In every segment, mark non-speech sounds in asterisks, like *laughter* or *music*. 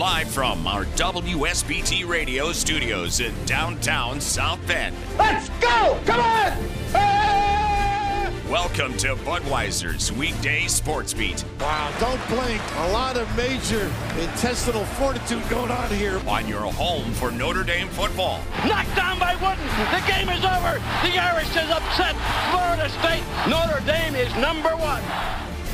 Live from our WSBT radio studios in downtown South Bend. Let's go! Come on! Welcome to Budweiser's weekday sports beat. Wow, don't blink. A lot of major intestinal fortitude going on here. On your home for Notre Dame football. Knocked down by Wooden. The game is over. The Irish is upset Florida State. Notre Dame is number one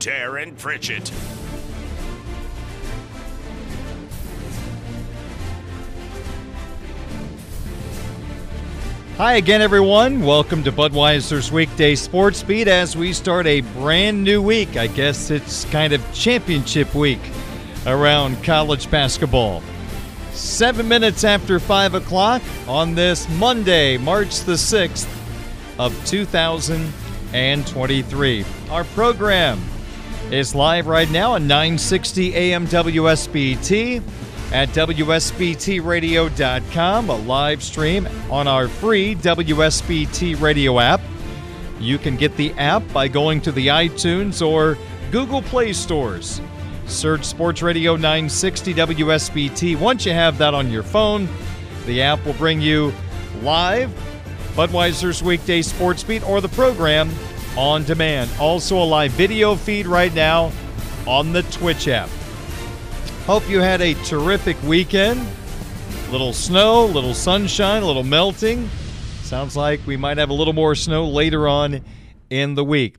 Darren Pritchett. Hi again, everyone. Welcome to Budweiser's Weekday Sports Beat as we start a brand new week. I guess it's kind of championship week around college basketball. Seven minutes after 5 o'clock on this Monday, March the 6th of 2023. Our program is live right now at 960 AM WSBT at WSBTradio.com, a live stream on our free WSBT radio app. You can get the app by going to the iTunes or Google Play stores. Search Sports Radio 960 WSBT. Once you have that on your phone, the app will bring you live Budweiser's weekday sports beat or the program on demand. Also, a live video feed right now on the Twitch app. Hope you had a terrific weekend. Little snow, little sunshine, a little melting. Sounds like we might have a little more snow later on in the week.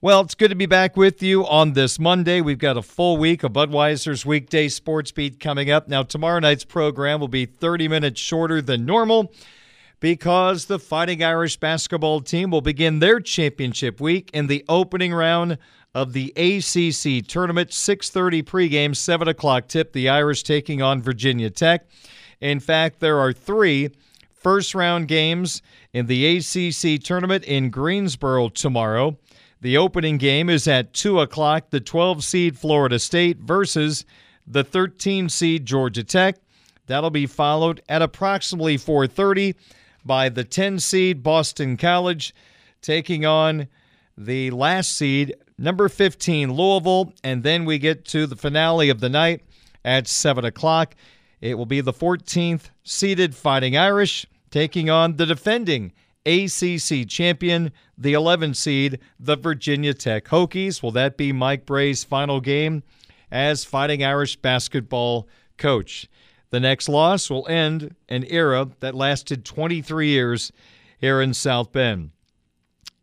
Well, it's good to be back with you on this Monday. We've got a full week of Budweiser's weekday sports beat coming up. Now, tomorrow night's program will be 30 minutes shorter than normal because the Fighting Irish basketball team will begin their championship week in the opening round of the ACC tournament. 6:30 pregame, 7 o'clock tip. The Irish taking on Virginia Tech. In fact, there are three first round games in the ACC tournament in Greensboro tomorrow. The opening game is at 2 o'clock. The 12 seed Florida State versus the 13 seed Georgia Tech. That'll be followed at approximately 4:30 by the 10 seed Boston College taking on the last seed number 15 Louisville, and then we get to the finale of the night at 7 o'clock. It will be the 14th seeded Fighting Irish taking on the defending ACC champion, the 11 seed, the Virginia Tech Hokies. Will that be Mike Brey's final game as Fighting Irish basketball coach? The next loss will end an era that lasted 23 years here in South Bend.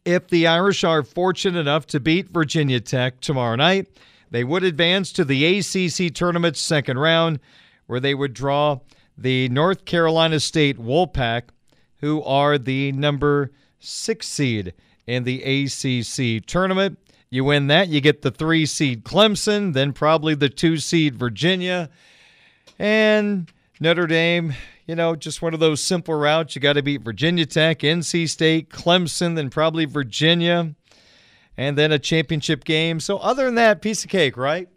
If the Irish are fortunate enough to beat Virginia Tech tomorrow night, they would advance to the ACC tournament's second round, where they would draw the North Carolina State Wolfpack who are the number six seed in the ACC tournament. You win that, you get the three seed Clemson, then probably the two seed Virginia. And Notre Dame, you know, just one of those simple routes. You got to beat Virginia Tech, NC State, Clemson, then probably Virginia, and then a championship game. So, other than that, piece of cake, right?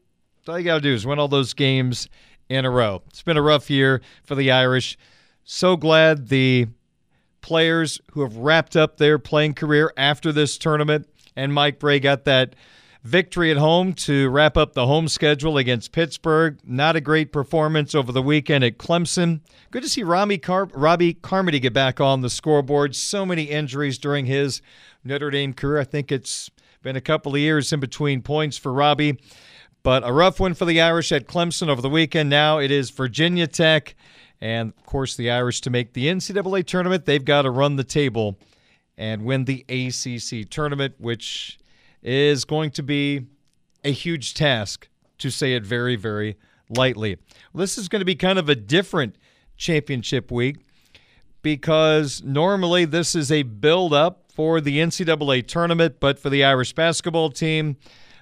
All you got to do is win all those games in a row. It's been a rough year for the Irish. So glad the players who have wrapped up their playing career after this tournament. And Mike Brey got that victory at home to wrap up the home schedule against Pittsburgh. Not a great performance over the weekend at Clemson. Good to see Robbie, Car- Robbie Carmody get back on the scoreboard. So many injuries during his Notre Dame career. I think it's been a couple of years in between points for Robbie. But a rough one for the Irish at Clemson over the weekend. Now it is Virginia Tech. And of course, the Irish to make the NCAA tournament, they've got to run the table and win the ACC tournament, which is going to be a huge task, to say it very, very lightly. This is going to be kind of a different championship week because normally this is a build up for the NCAA tournament, but for the Irish basketball team,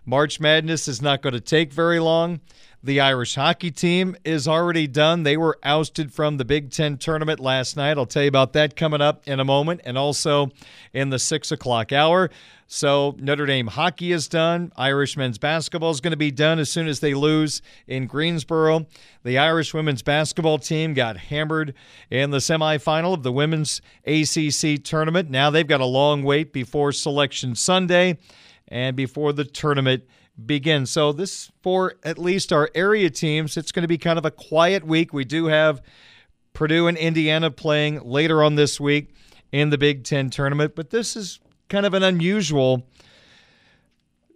March Madness is not going to take very long. The Irish hockey team is already done. They were ousted from the Big Ten tournament last night. I'll tell you about that coming up in a moment, and also in the six o'clock hour. So Notre Dame hockey is done. Irish men's basketball is going to be done as soon as they lose in Greensboro. The Irish women's basketball team got hammered in the semifinal of the women's ACC tournament. Now they've got a long wait before Selection Sunday and before the tournament begin. So this for at least our area teams, it's going to be kind of a quiet week. We do have Purdue and Indiana playing later on this week in the Big Ten tournament, but this is kind of an unusual.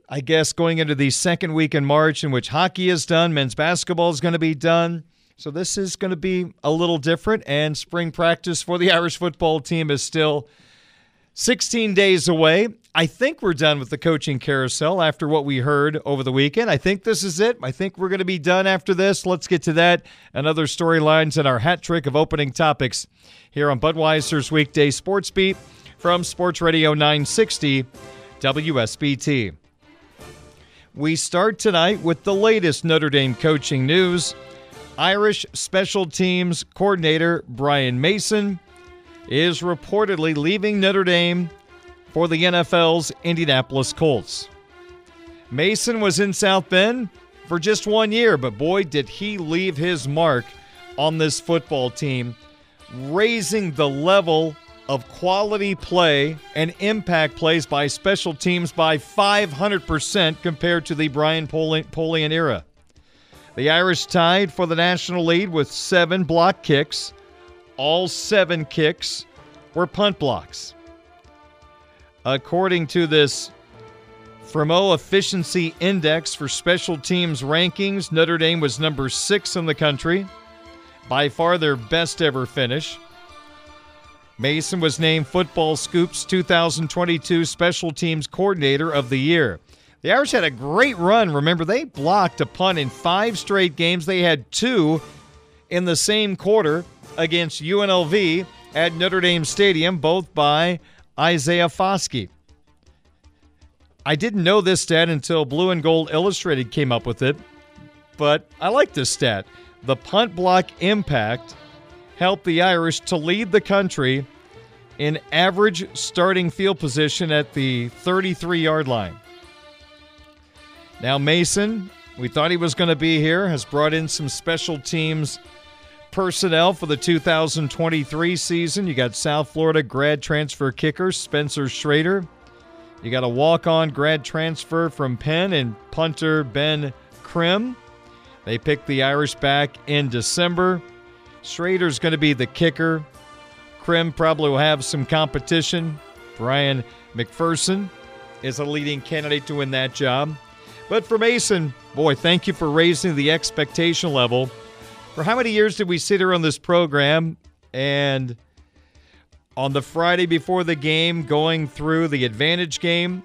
I guess going into the second week in March, in which hockey is done, men's basketball is going to be done. So this is going to be a little different, and spring practice for the *laughs* Irish football team is still 16 days away. I think we're done with the coaching carousel after what we heard over the weekend. I think this is it. I think we're going to be done after this. Let's get to that and other storylines in our hat trick of opening topics here on Budweiser's weekday sports beat from Sports Radio 960 WSBT. We start tonight with the latest Notre Dame coaching news. Irish special teams coordinator Brian Mason is reportedly leaving Notre Dame for the NFL's Indianapolis Colts. Mason was in South Bend for just one year, but boy, did he leave his mark on this football team, raising the level of quality play and impact plays by special teams by 500% compared to the Brian Polian era. The Irish tied for the national lead with seven block kicks. All seven kicks were punt blocks. According to this Fremeau Efficiency Index for Special Teams rankings, Notre Dame was number six in the country, by far their best ever finish. Mason was named Football Scoop's 2022 Special Teams Coordinator of the Year. The Irish had a great run. Remember, they blocked a punt in five straight games. They had two in the same quarter against UNLV at Notre Dame Stadium, both by Isaiah Foskey. I didn't know this stat until Blue and Gold Illustrated came up with it, but I like this stat. The punt block impact helped the Irish to lead the country in average starting field position at the 33 yard line. Now, Mason, we thought he was going to be here, has brought in some special teams personnel for the 2023 season. You got South Florida grad transfer kicker Spencer Schrader. You got a walk on grad transfer from Penn and punter Ben Krim. They picked the Irish back in December. Schrader's going to be the kicker. Krim probably will have some competition. Brian McFerson is a leading candidate to win that job. But for Mason, boy, thank you for raising the expectation level for how many years did we sit here on this program and on the Friday before the game going through the advantage game?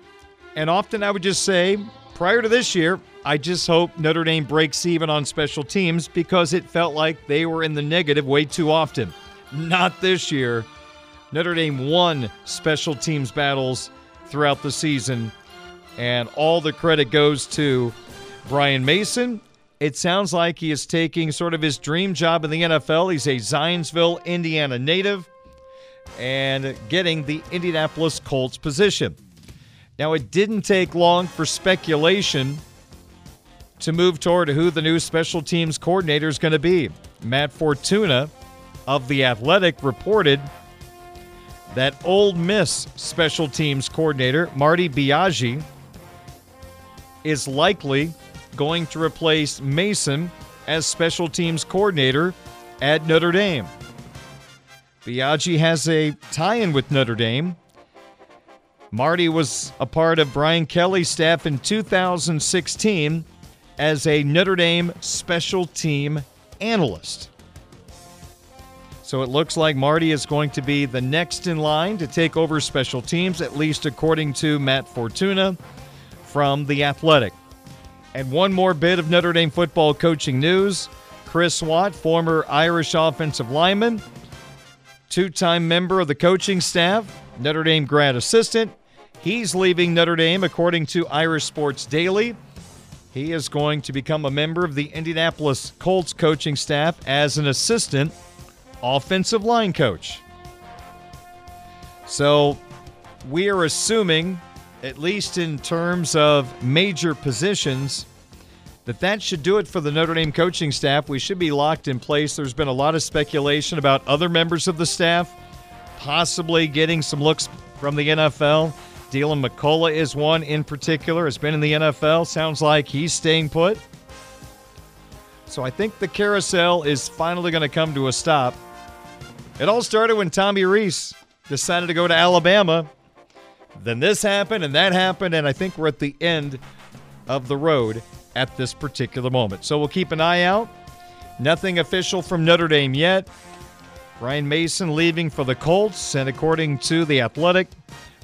And often I would just say, prior to this year, I just hope Notre Dame breaks even on special teams because it felt like they were in the negative way too often. Not this year. Notre Dame won special teams battles throughout the season, and all the credit goes to Brian Mason it sounds like he is taking sort of his dream job in the NFL. He's a Zionsville, Indiana native and getting the Indianapolis Colts position. Now, it didn't take long for speculation to move toward who the new special teams coordinator is going to be. Matt Fortuna of The Athletic reported that Ole Miss special teams coordinator, Marty Biagi is likely going to replace Mason as special teams coordinator at Notre Dame. Biagi has a tie in with Notre Dame. Marty was a part of Brian Kelly's staff in 2016 as a Notre Dame special team analyst. So it looks like Marty is going to be the next in line to take over special teams, at least according to Matt Fortuna from The Athletic. And one more bit of Notre Dame football coaching news Chris Watt, former Irish offensive lineman, two time member of the coaching staff, Notre Dame grad assistant. He's leaving Notre Dame, according to Irish Sports Daily. He is going to become a member of the Indianapolis Colts coaching staff as an assistant offensive line coach. So we are assuming, at least in terms of major positions, that that should do it for the Notre Dame coaching staff. We should be locked in place. There's been a lot of speculation about other members of the staff possibly getting some looks from the NFL. Deland McCullough is one in particular, has been in the NFL. Sounds like he's staying put. So I think the carousel is finally going to come to a stop. It all started when Tommy Rees decided to go to Alabama. Then this happened and that happened, and I think we're at the end of the road at this particular moment. So we'll keep an eye out. Nothing official from Notre Dame yet. Brian Mason leaving for the Colts, and according to The Athletic,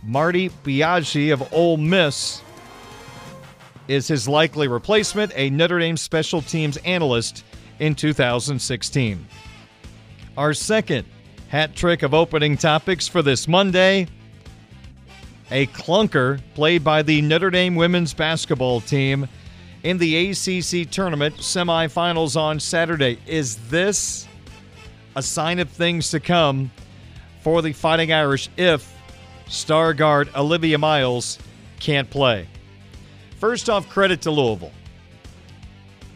Marty Biagi of Ole Miss is his likely replacement, a Notre Dame special teams analyst in 2016. Our second hat trick of opening topics for this Monday a clunker played by the Notre Dame women's basketball team in the ACC tournament semifinals on Saturday. Is this a sign of things to come for the Fighting Irish if star guard Olivia Miles can't play? First off, credit to Louisville.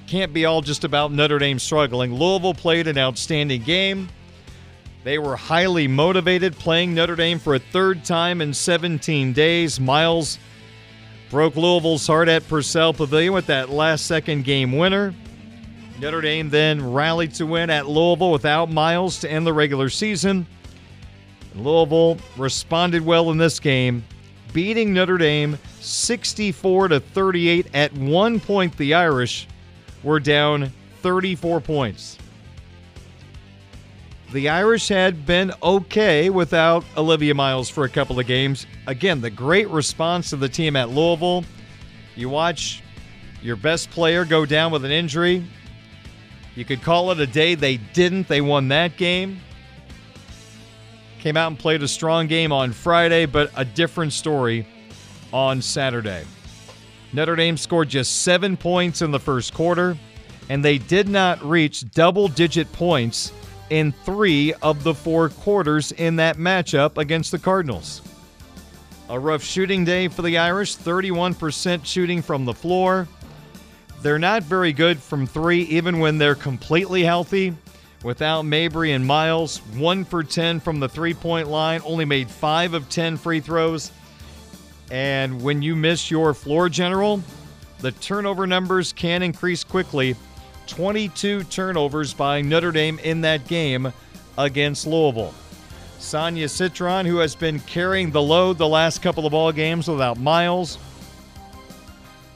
Can't be all just about Notre Dame struggling. Louisville played an outstanding game. They were highly motivated playing Notre Dame for a third time in 17 days. Miles broke Louisville's heart at Purcell Pavilion with that last second game winner. Notre Dame then rallied to win at Louisville without Miles to end the regular season. Louisville responded well in this game, beating Notre Dame 64 to 38. At one point, the Irish were down 34 points. The Irish had been okay without Olivia Miles for a couple of games. Again, the great response of the team at Louisville. You watch your best player go down with an injury. You could call it a day. They didn't. They won that game. Came out and played a strong game on Friday, but a different story on Saturday. Notre Dame scored just seven points in the first quarter, and they did not reach double digit points in three of the four quarters in that matchup against the Cardinals. A rough shooting day for the Irish 31% shooting from the floor. They're not very good from three, even when they're completely healthy. Without Mabrey and Miles, 1 for 10 from the three point line, only made 5 of 10 free throws. And when you miss your floor general, the turnover numbers can increase quickly 22 turnovers by Notre Dame in that game against Louisville. Sonia Citron, who has been carrying the load the last couple of ball games without Miles,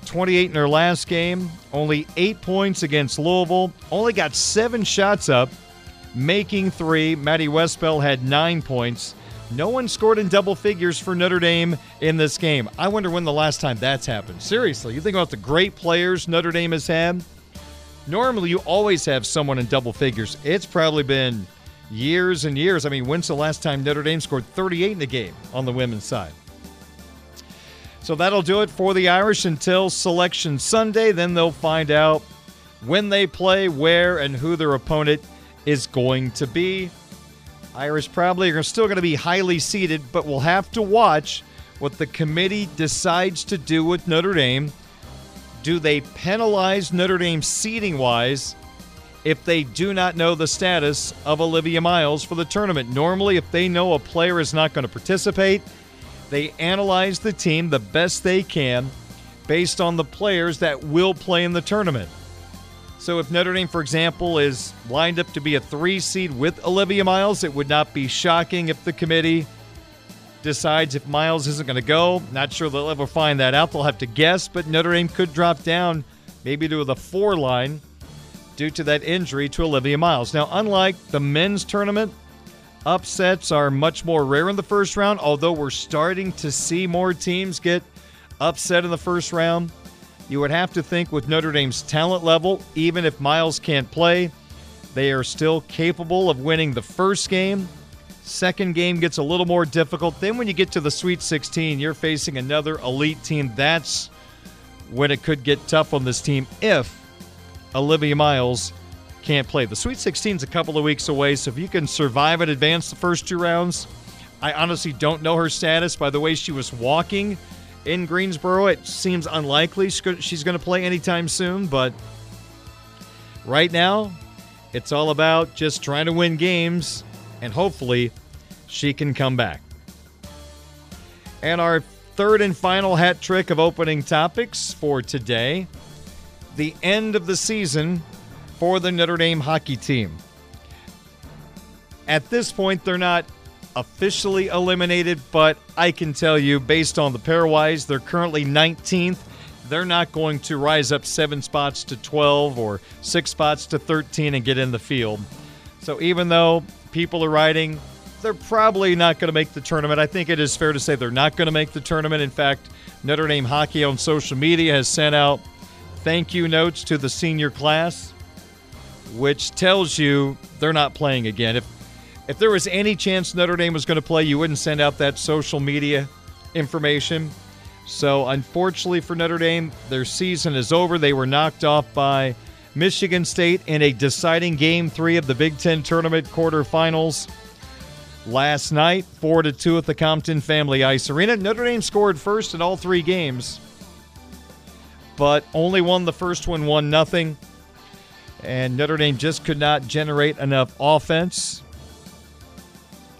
28 in her last game, only eight points against Louisville, only got seven shots up, making three. Maddie Westbeld had nine points. No one scored in double figures for Notre Dame in this game. I wonder when the last time that's happened. Seriously, you think about the great players Notre Dame has had? Normally, you always have someone in double figures. It's probably been years and years. I mean, when's the last time Notre Dame scored 38 in a game on the women's side? So that'll do it for the Irish until Selection Sunday. Then they'll find out when they play, where, and who their opponent is going to be. Irish probably are still going to be highly seeded, but we'll have to watch what the committee decides to do with Notre Dame do they penalize Notre Dame seeding wise if they do not know the status of Olivia Miles for the tournament. Normally, if they know a player is not going to participate, they analyze the team the best they can based on the players that will play in the tournament. So, if Notre Dame, for example, is lined up to be a three seed with Olivia Miles, it would not be shocking if the committee decides if Miles isn't going to go. Not sure they'll ever find that out. They'll have to guess, but Notre Dame could drop down maybe to the four line due to that injury to Olivia Miles. Now, unlike the men's tournament, upsets are much more rare in the first round, although we're starting to see more teams get upset in the first round. You would have to think with Notre Dame's talent level, even if Miles can't play, they are still capable of winning the first game. Second game gets a little more difficult. Then, when you get to the Sweet 16, you're facing another elite team. That's when it could get tough on this team if Olivia Miles can't play. The Sweet 16 is a couple of weeks away, so if you can survive and advance the first two rounds, I honestly don't know her status. By the way she was walking in Greensboro, it seems unlikely she's going to play anytime soon, but right now, it's all about just trying to win games, and hopefully, she can come back. And our third and final hat trick of opening topics for today the end of the season for the Notre Dame hockey team. At this point, they're not officially eliminated, but I can tell you, based on the pairwise, they're currently 19th. They're not going to rise up seven spots to 12 or six spots to 13 and get in the field. So even though people are writing, they're probably not going to make the tournament. I think it is fair to say they're not going to make the tournament. In fact, Notre Dame hockey on social media has sent out thank you notes to the senior class, which tells you they're not playing again. If if there was any chance Notre Dame was going to play, you wouldn't send out that social media information. So, unfortunately for Notre Dame, their season is over. They were knocked off by Michigan State in a deciding game three of the Big Ten tournament quarterfinals last night, 4 to 2 at the Compton Family Ice Arena. Notre Dame scored first in all three games but only won the first one 1 nothing. And Notre Dame just could not generate enough offense.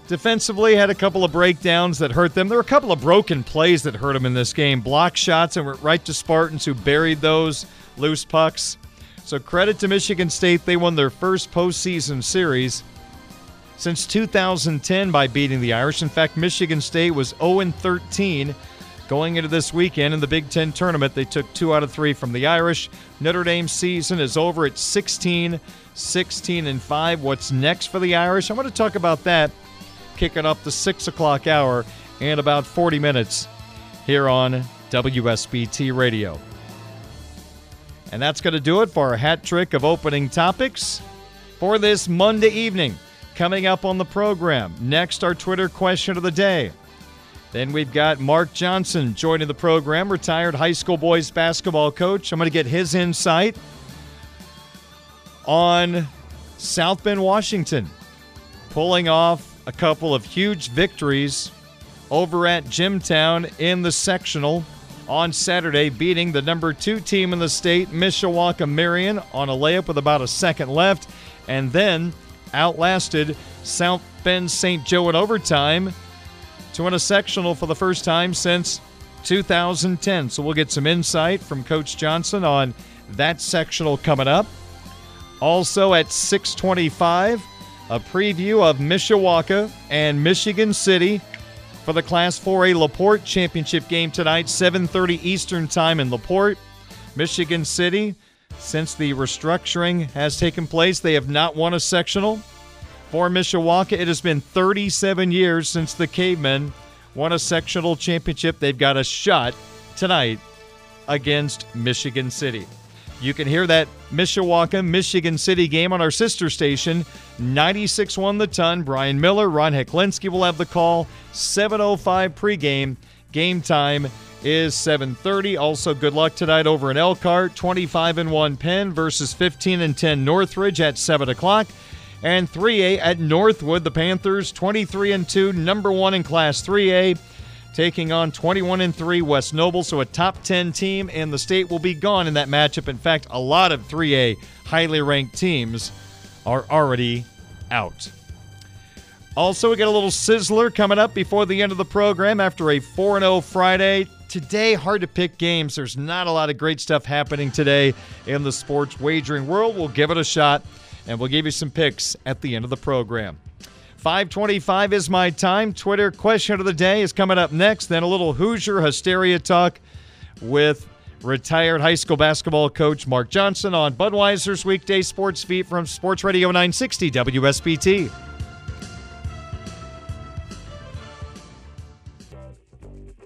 Defensively, had a couple of breakdowns that hurt them. There were a couple of broken plays that hurt them in this game. Block shots and went right to Spartans, who buried those loose pucks. So credit to Michigan State. They won their first postseason series since 2010 by beating the Irish. In fact, Michigan State was 0 13 Going into this weekend in the Big Ten tournament, they took two out of three from the Irish. Notre Dame's season is over at 16, 16 and 5. What's next for the Irish? I'm going to talk about that kicking up the 6 o'clock hour in about 40 minutes here on WSBT Radio. And that's going to do it for our hat trick of opening topics for this Monday evening. Coming up on the program, next, our Twitter question of the day. Then we've got Mark Johnson joining the program, retired high school boys basketball coach. I'm going to get his insight on South Bend, Washington, pulling off a couple of huge victories over at Jimtown in the sectional on Saturday, beating the number two team in the state, Mishawaka Marion, on a layup with about a second left, and then outlasted South Bend St. Joe in overtime to win a sectional for the first time since 2010. So we'll get some insight from Coach Johnson on that sectional coming up. Also at 625, a preview of Mishawaka and Michigan City for the Class 4A LaPorte Championship game tonight, 7:30 Eastern Time in LaPorte. Michigan City, since the restructuring has taken place, they have not won a sectional. For Mishawaka, it has been 37 years since the Cavemen won a sectional championship. They've got a shot tonight against Michigan City. You can hear that Mishawaka Michigan City game on our sister station, 96.1 the ton. Brian Miller, Ron Heklinski will have the call. 7.05 pregame. Game time is 7.30. Also, good luck tonight over in Elkhart. 25 and 1 Penn versus 15 and 10 Northridge at 7 o'clock and 3A at Northwood. The Panthers 23 and 2, number 1 in Class 3A. Taking on 21 and 3 West Noble. So a top 10 team in the state will be gone in that matchup. In fact, a lot of 3A highly ranked teams are already out. Also, we got a little sizzler coming up before the end of the program after a 4 0 Friday. Today, hard to pick games. There's not a lot of great stuff happening today in the sports wagering world. We'll give it a shot and we'll give you some picks at the end of the program. 525 is my time. Twitter question of the day is coming up next. Then a little Hoosier hysteria talk with retired high school basketball coach Mark Johnson on Budweiser's weekday sports feed from Sports Radio 960 WSBT.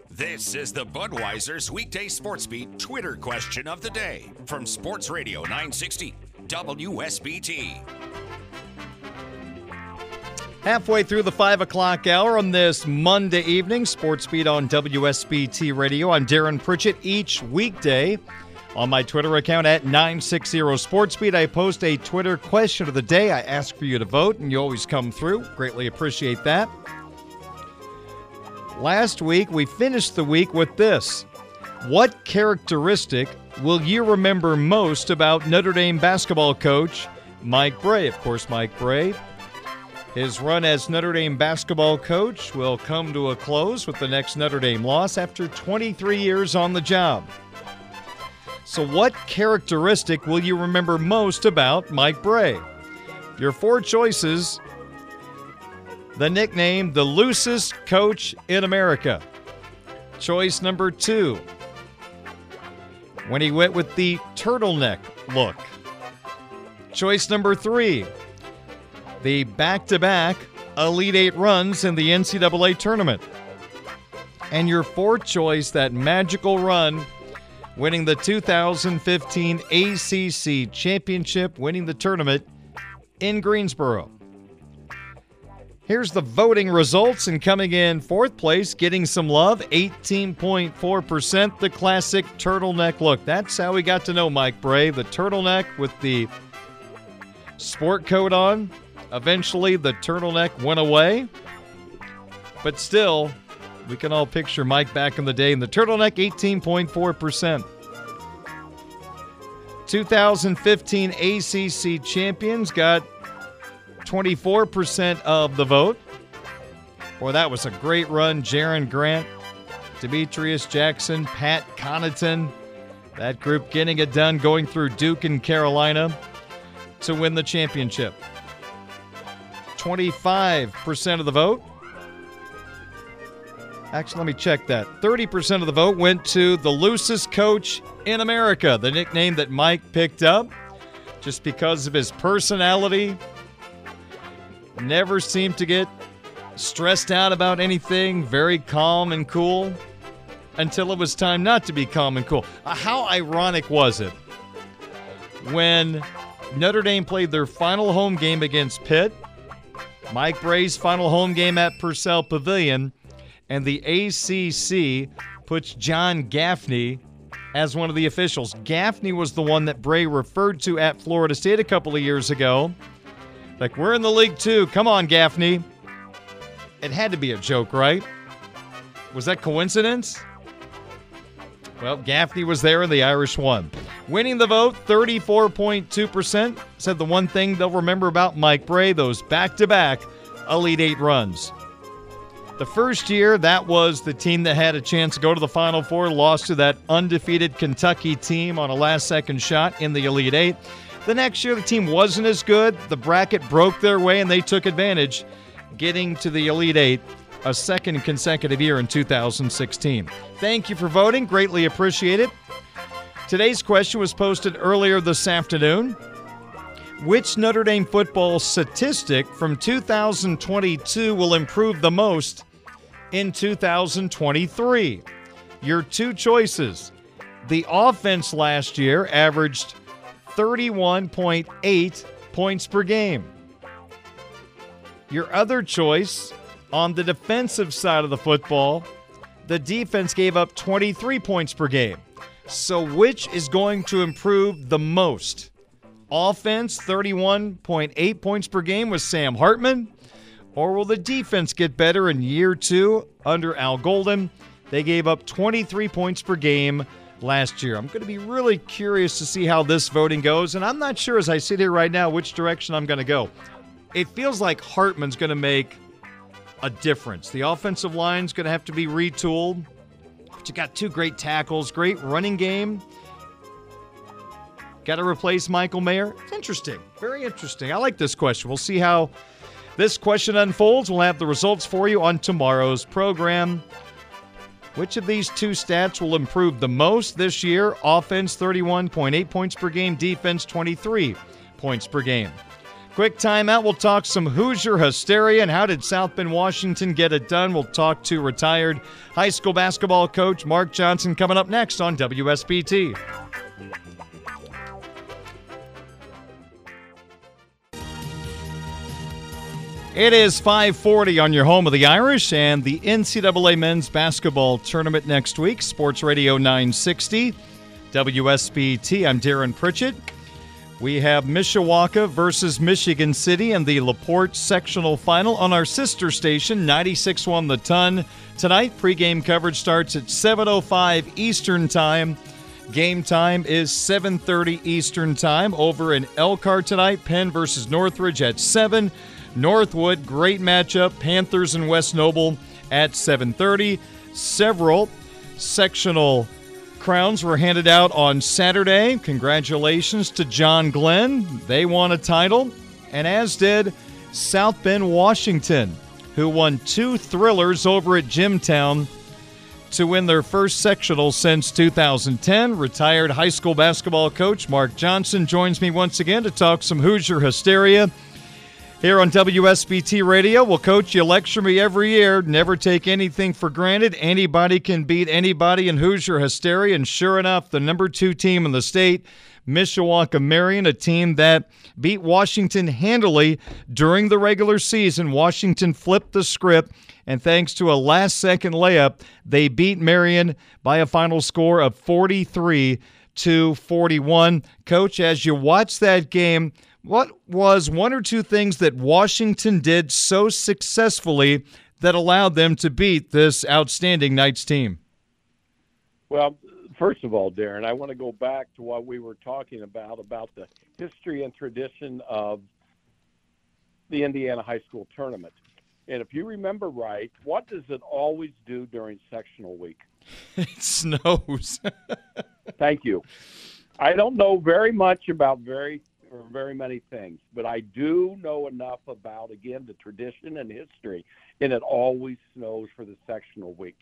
This is the Budweiser's weekday sports beat Twitter question of the day from Sports Radio 960 WSBT. Halfway through the 5 o'clock hour on this Monday evening, Sports Beat on WSBT Radio. I'm Darren Pritchett. Each weekday on my Twitter account at 960 Sports SportsBeat, I post a Twitter question of the day. I ask for you to vote, and you always come through. Greatly appreciate that. Last week, we finished the week with this What characteristic will you remember most about Notre Dame basketball coach Mike Brey? Of course, Mike Brey. His run as Notre Dame basketball coach will come to a close with the next Notre Dame loss after 23 years on the job. So, what characteristic will you remember most about Mike Brey? Your four choices the nickname the loosest coach in America. Choice number two, when he went with the turtleneck look. Choice number three, the back to back Elite Eight runs in the NCAA tournament. And your fourth choice, that magical run, winning the 2015 ACC Championship, winning the tournament in Greensboro. Here's the voting results, and coming in fourth place, getting some love, 18.4%, the classic turtleneck look. That's how we got to know Mike Brey, the turtleneck with the sport coat on. Eventually, the turtleneck went away, but still, we can all picture Mike back in the day, in the turtleneck, 18.4%. 2015 ACC champions got 24% of the vote. Boy, that was a great run. Jerian Grant, Demetrius Jackson, Pat Connaughton. That group getting it done, going through Duke and Carolina to win the championship. 25% of the vote. Actually, let me check that. 30% of the vote went to the loosest coach in America, the nickname that Mike picked up just because of his personality, never seemed to get stressed out about anything, very calm and cool until it was time not to be calm and cool. Uh, how ironic was it when Notre Dame played their final home game against Pitt, Mike Brey's final home game at Purcell Pavilion, and the ACC puts John Gaffney as one of the officials. Gaffney was the one that Brey referred to at Florida State a couple of years ago like, we're in the league too. Come on, Gaffney. It had to be a joke, right? Was that coincidence? Well, Gaffney was there and the Irish won. Winning the vote, 34.2%. Said the one thing they'll remember about Mike Brey those back to back Elite Eight runs. The first year, that was the team that had a chance to go to the Final Four, lost to that undefeated Kentucky team on a last second shot in the Elite Eight. The next year, the team wasn't as good. The bracket broke their way, and they took advantage, getting to the Elite Eight a second consecutive year in 2016. Thank you for voting. Greatly appreciate it. Today's question was posted earlier this afternoon. Which Notre Dame football statistic from 2022 will improve the most in 2023? Your two choices. The offense last year averaged 31.8 points per game. Your other choice on the defensive side of the football, the defense gave up 23 points per game. So, which is going to improve the most? Offense, 31.8 points per game with Sam Hartman, Or will the defense get better in year two under Al Golden? They gave up 23 points per game last year. I'm going to be really curious to see how this voting goes, and I'm not sure as I sit here right now which direction I'm going to go. It feels like Hartman's going to make a difference. The offensive line's going to have to be retooled. But you got two great tackles, great running game. Got to replace Michael Mayer. Interesting. Very interesting. I like this question. We'll see how this question unfolds. We'll have the results for you on tomorrow's program. Which of these two stats will improve the most this year? Offense 31.8 points per game, defense 23 points per game. Quick timeout. We'll talk some Hoosier hysteria and how did South Bend, Washington get it done. We'll talk to retired high school basketball coach Mark Johnson coming up next on WSBT. It is 540 on your home of the Irish and the NCAA men's basketball tournament next week. Sports Radio 960, WSBT. I'm Darren Pritchett. We have Mishawaka versus Michigan City in the LaPorte sectional final on our sister station, 96.1 The Ton. Tonight, pregame coverage starts at 7.05 Eastern Time. Game time is 7.30 Eastern Time. Over in Elkhart tonight, Penn versus Northridge at 7. Northwood, great matchup. Panthers and West Noble at 7:30. Several sectional crowns were handed out on Saturday. Congratulations to John Glenn. They won a title, and as did South Bend, Washington, who won two thrillers over at Jimtown to win their first sectional since 2010. Retired high school basketball coach Mark Johnson joins me once again to talk some Hoosier hysteria here on WSBT Radio. Well, Coach, you lecture me every year. Never take anything for granted. Anybody can beat anybody in Hoosier hysteria. And sure enough, the number two team in the state, Mishawaka Marion, a team that beat Washington handily during the regular season. Washington flipped the script, and thanks to a last second layup, they beat Marion by a final score of 43 to 41. Coach, as you watch that game, what was one or two things that Washington did so successfully that allowed them to beat this outstanding Knights team? Well, first of all, Darren, I want to go back to what we were talking about about the history and tradition of the Indiana High School tournament. And if you remember right, what does it always do during sectional week? *laughs* it snows. *laughs* Thank you. I don't know very much about very for very many things, but I do know enough about, again, the tradition and history, and it always snows for the sectional week.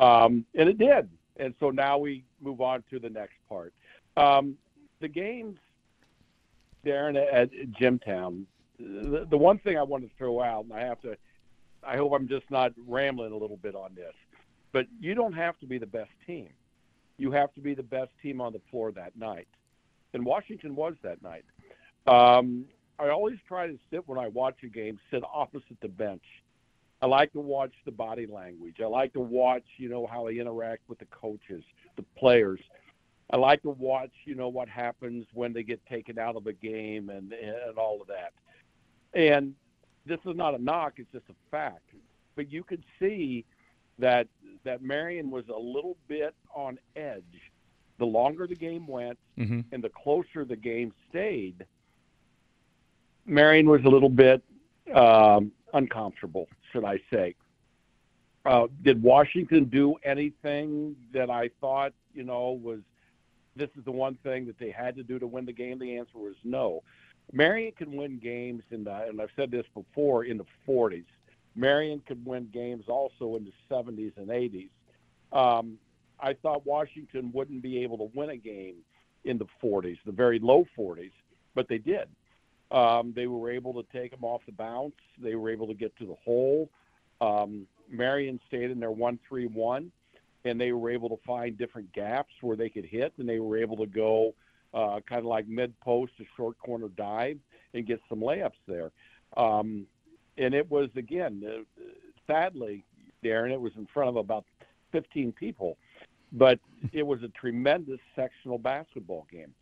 Um, and it did. And so now we move on to the next part. Um, the games, Darren, at Jimtown, the, the one thing I want to throw out, and I have to, I hope I'm just not rambling a little bit on this, but you don't have to be the best team. You have to be the best team on the floor that night. And Washington was that night. Um, I always try to sit when I watch a game, sit opposite the bench. I like to watch the body language. I like to watch, you know, how they interact with the coaches, the players. I like to watch, you know, what happens when they get taken out of a game and and all of that. And this is not a knock; it's just a fact. But you could see that that Marion was a little bit on edge. The longer the game went, mm-hmm. and the closer the game stayed, Marion was a little bit um, uncomfortable, should I say. Uh, did Washington do anything that I thought, you know, was this is the one thing that they had to do to win the game? The answer was no. Marion can win games in the, and I've said this before, in the 40s. Marion could win games also in the 70s and 80s. Um, I thought Washington wouldn't be able to win a game in the 40s, the very low 40s, but they did. Um, they were able to take them off the bounce. They were able to get to the hole. Um, Marion stayed in their one-three-one, and they were able to find different gaps where they could hit, and they were able to go uh, kind of like mid-post to short corner dive and get some layups there. Um, and it was again, uh, sadly, Darren, it was in front of about 15 people, but it was a tremendous sectional basketball game,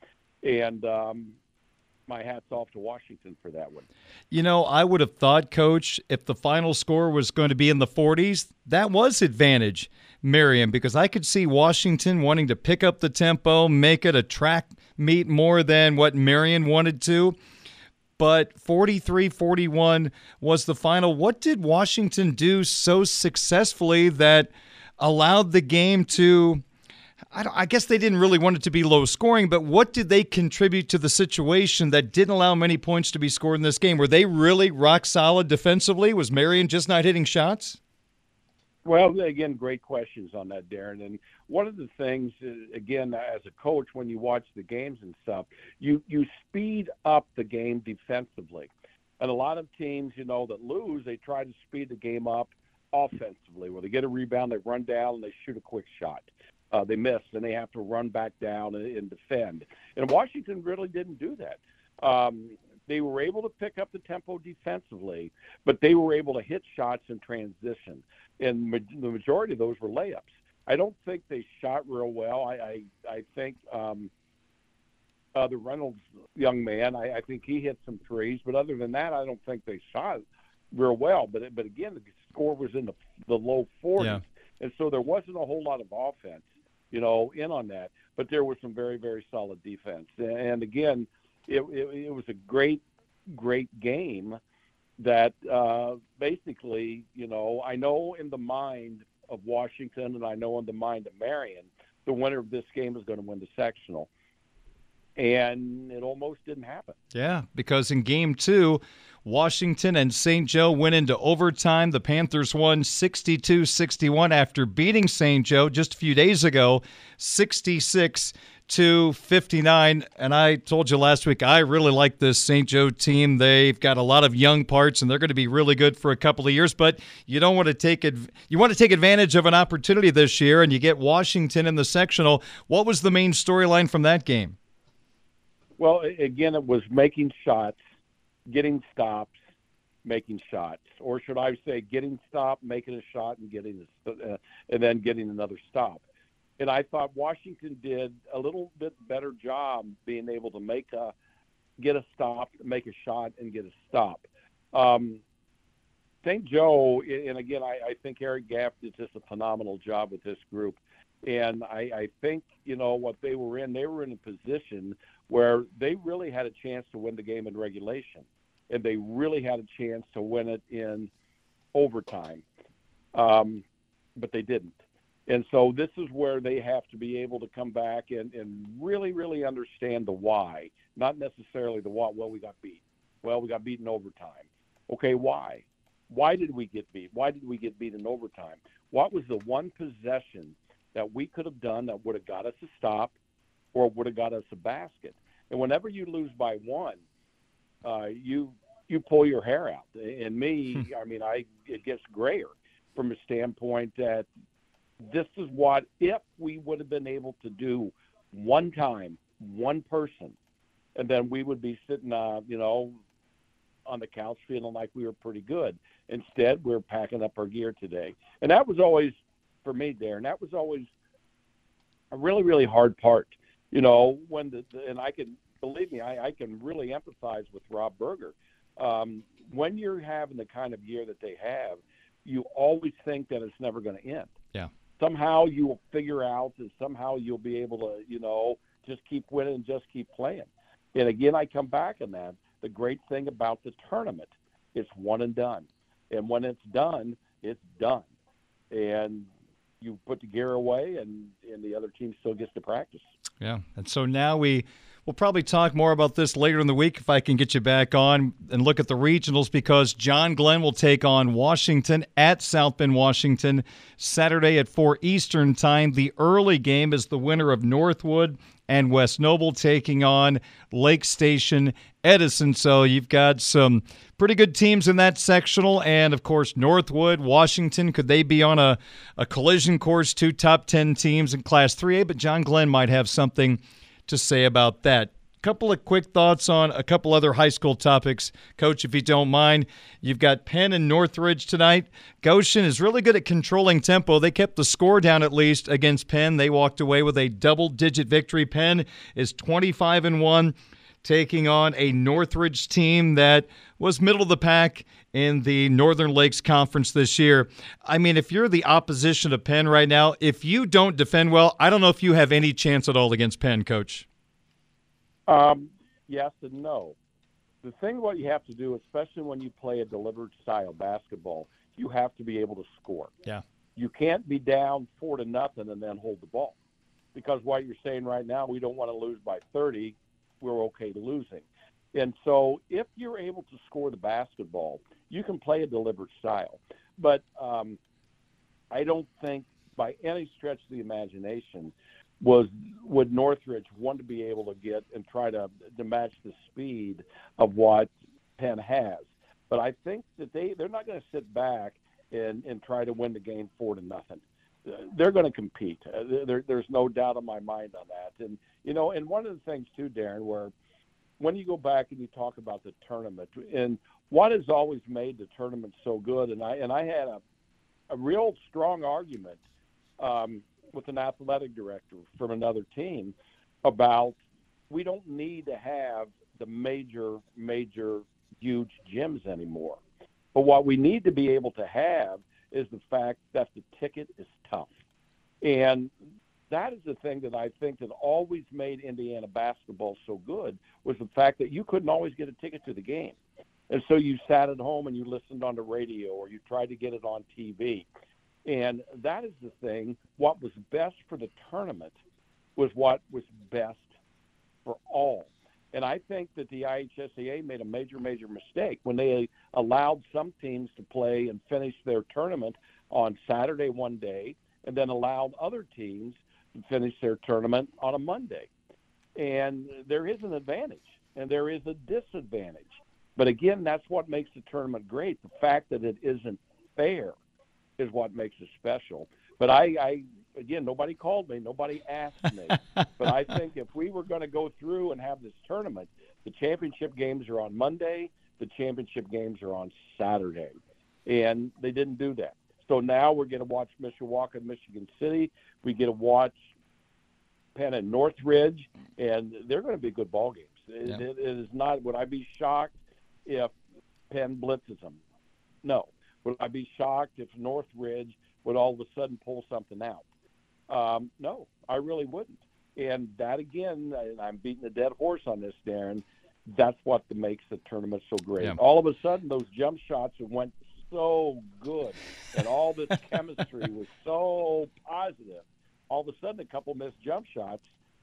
and um, my hats off to Washington for that one. You know, I would have thought, Coach, if the final score was going to be in the 40s, that was advantage, Marion, because I could see Washington wanting to pick up the tempo, make it a track meet more than what Marion wanted to. But 43 41 was the final. What did Washington do so successfully that allowed the game to I, I, guess they didn't really want it to be low scoring, but what did they contribute to the situation that didn't allow many points to be scored in this game? Were they really rock solid defensively? Was Marian just not hitting shots? Well, again, great questions on that, Darren. And one of the things, uh, again, as a coach, when you watch the games and stuff, you you speed up the game defensively. And a lot of teams, you know, that lose, they try to speed the game up offensively, where they get a rebound, they run down, and they shoot a quick shot uh, they miss, and they have to run back down and, and defend. And Washington really didn't do that. Um, they were able to pick up the tempo defensively, but they were able to hit shots in transition, and ma- the majority of those were layups. I don't think they shot real well. I I, I think um, uh, the Reynolds young man, I, I think he hit some threes, but other than that, I don't think they shot real well. But but again, the score was in the the low 40s, yeah. and so there wasn't a whole lot of offense you know, in on that. But there was some very, very solid defense. And again, it, it, it was a great, great game that uh, basically, you know, I know in the mind of Washington and I know in the mind of Marian, the winner of this game is going to win the sectional and it almost didn't happen. Yeah, because in game two, Washington and St. Joe went into overtime. The Panthers won 62 61 after beating St. Joe just a few days ago, 66 to 59. And I told you last week, I really like this St. Joe team. They've got a lot of young parts and they're going to be really good for a couple of years, but you don't want to take it. You want to take advantage of an opportunity this year and you get Washington in the sectional. What was the main storyline from that game? Well, again, it was making shots, getting stops, making shots, or should I say, getting stopped, making a shot, and getting a, uh, and then getting another stop. And I thought Washington did a little bit better job being able to make a get a stop, make a shot, and get a stop. Um, St. Joe, and again, I, I think Eric Gaff did just a phenomenal job with this group. And I, I think, you know, what they were in, they were in a position where they really had a chance to win the game in regulation, and they really had a chance to win it in overtime, um, but they didn't. And so this is where they have to be able to come back and, and really, really understand the why, not necessarily the what. Well, we got beat. Well, we got beat in overtime. Okay, why? Why did we get beat? Why did we get beat in overtime? What was the one possession that we could have done that would have got us a stop – or would have got us a basket. And whenever you lose by one, uh, you you pull your hair out. And me, hmm. I mean, I it gets grayer from a standpoint that this is what if we would have been able to do one time, one person, and then we would be sitting, uh, you know, on the couch feeling like we were pretty good. Instead, we're packing up our gear today, and that was always for me, there, and That was always a really, really hard part you know, when the, and I can believe me, I, I can really empathize with Rob Berger. Um, when you're having the kind of year that they have, you always think that it's never going to end. Yeah. Somehow you will figure out that somehow you'll be able to, you know, just keep winning and just keep playing. And again, I come back on that. The great thing about the tournament, it's one and done. And when it's done, it's done. And you put the gear away, and, and the other team still gets to practice. Yeah. And so now we we'll probably talk more about this later in the week if I can get you back on and look at the regionals because John Glenn will take on Washington at South Bend, Washington, Saturday at 4 Eastern Time. The early game is the winner of Northwood and West Noble taking on Lake Station Edison. So you've got some pretty good teams in that sectional. And of course, Northwood, Washington, could they be on a, a collision course? Two top 10 teams in Class 3A, but John Glenn might have something to say about that couple of quick thoughts on a couple other high school topics. Coach, if you don't mind, you've got Penn and Northridge tonight. Goshen is really good at controlling tempo. They kept the score down at least against Penn. They walked away with a double digit victory. Penn is 25 and 1 taking on a Northridge team that was middle of the pack in the Northern Lakes Conference this year. I mean, if you're the opposition to Penn right now, if you don't defend well, I don't know if you have any chance at all against Penn, Coach. Um, yes and no. The thing what you have to do, especially when you play a delivered style basketball, you have to be able to score. Yeah. You can't be down four to nothing and then hold the ball. Because what you're saying right now, we don't want to lose by 30. We're okay to losing. And so if you're able to score the basketball, you can play a deliberate style. But um, I don't think by any stretch of the imagination was would Northridge want to be able to get and try to, to match the speed of what Penn has. But I think that they they're not going to sit back and and try to win the game four to nothing. They're going to compete. There, there's no doubt in my mind on that. And you know, and one of the things too, Darren, where when you go back and you talk about the tournament and what has always made the tournament so good, and I and I had a a real strong argument um, with an athletic director from another team about we don't need to have the major major huge gyms anymore. But what we need to be able to have is the fact that the ticket is tough. And that is the thing that I think that always made Indiana basketball so good was the fact that you couldn't always get a ticket to the game. And so you sat at home and you listened on the radio or you tried to get it on TV. And that is the thing. What was best for the tournament was what was best for all. And I think that the IHSAA made a major, major mistake when they allowed some teams to play and finish their tournament on Saturday one day and then allowed other teams finish their tournament on a Monday. And there is an advantage and there is a disadvantage. But again, that's what makes the tournament great. The fact that it isn't fair is what makes it special. But I, I again, nobody called me, nobody asked me. *laughs* but I think if we were going to go through and have this tournament, the championship games are on Monday, the championship games are on Saturday, and they didn't do that. So now we're going to watch Mishawaka and Michigan City. We get to watch Penn and Northridge, and they're going to be good ball games. Yeah. It, it is not. Would I be shocked if Penn blitzes them? No. Would I be shocked if Northridge would all of a sudden pull something out? Um, no, I really wouldn't. And that again, and I'm beating a dead horse on this, Darren. That's what makes the tournament so great. Yeah. All of a sudden, those jump shots that went so good, and all this chemistry *laughs* was so positive. All of a sudden, a couple missed jump shots,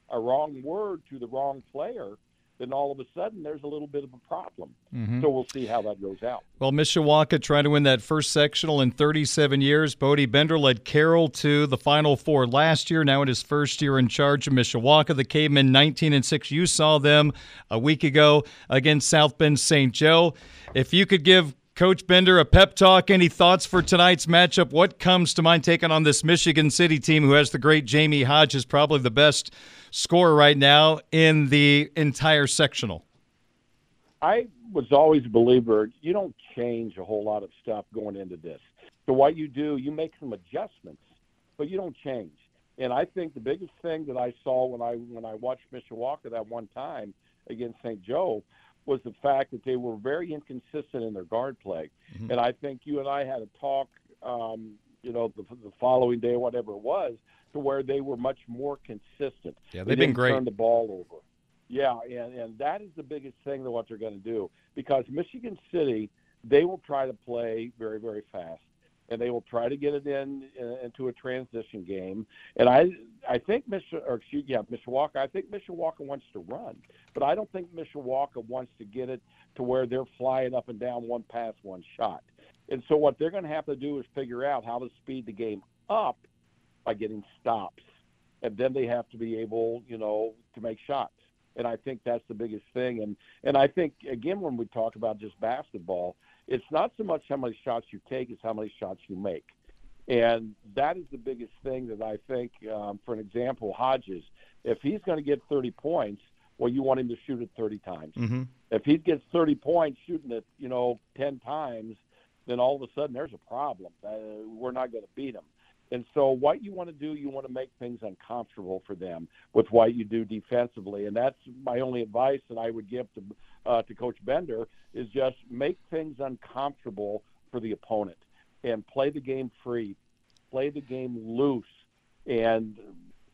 a wrong word to the wrong player, then all of a sudden there's a little bit of a problem. Mm-hmm. So we'll see how that goes out. Well, Mishawaka trying to win that first sectional in 37 years. Bodie Bender led Carroll to the Final Four last year. Now in his first year in charge of Mishawaka, the Cavemen 19 and 6. You saw them a week ago against South Bend St. Joe. If you could give Coach Bender, a pep talk. Any thoughts for tonight's matchup? What comes to mind taking on this Michigan City team who has the great Jamie Hodges, probably the best scorer right now in the entire sectional? I was always a believer you don't change a whole lot of stuff going into this. So what you do, you make some adjustments, but you don't change. And I think the biggest thing that I saw when I when I watched Mishawaka that one time against St. Joe was the fact that they were very inconsistent in their guard play. Mm-hmm. And I think you and I had a talk, um, you know, the, the following day, or whatever it was, to where they were much more consistent. Yeah, they've they been great. Turn the ball over. Yeah, and and that is the biggest thing that what they're going to do because Michigan City they will try to play very very fast and they will try to get it in, in into a transition game. And I I think Michigan or excuse yeah Mishawaka I think Mishawaka wants to run, but I don't think Mishawaka wants to get it to where they're flying up and down one pass one shot. And so what they're going to have to do is figure out how to speed the game up by getting stops, and then they have to be able you know to make shots. And I think that's the biggest thing. And and I think again when we talk about just basketball it's not so much how many shots you take, it's how many shots you make. And that is the biggest thing that I think, um, for an example, Hodges, if he's going to get 30 points, well, you want him to shoot it 30 times. Mm-hmm. If he gets 30 points shooting it, you know, 10 times, then all of a sudden there's a problem. Uh, we're not going to beat him. And so, what you want to do, you want to make things uncomfortable for them with what you do defensively, and that's my only advice that I would give to uh, to Coach Bender is just make things uncomfortable for the opponent and play the game free, play the game loose, and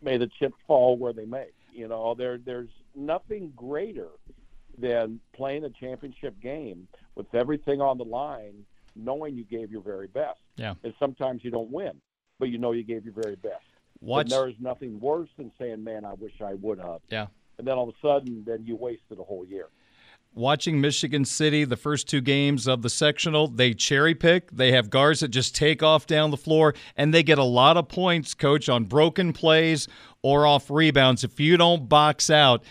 may the chips fall where they may. You know, there there's nothing greater than playing a championship game with everything on the line, knowing you gave your very best. Yeah. And sometimes you don't win, but you know you gave your very best. Watch. And there is nothing worse than saying, "Man, I wish I would have." Yeah. And then all of a sudden, then you wasted a whole year watching Michigan City the first two games of the sectional, they cherry pick. They have guards that just take off down the floor, and they get a lot of points, coach, on broken plays or off rebounds. If you don't box out,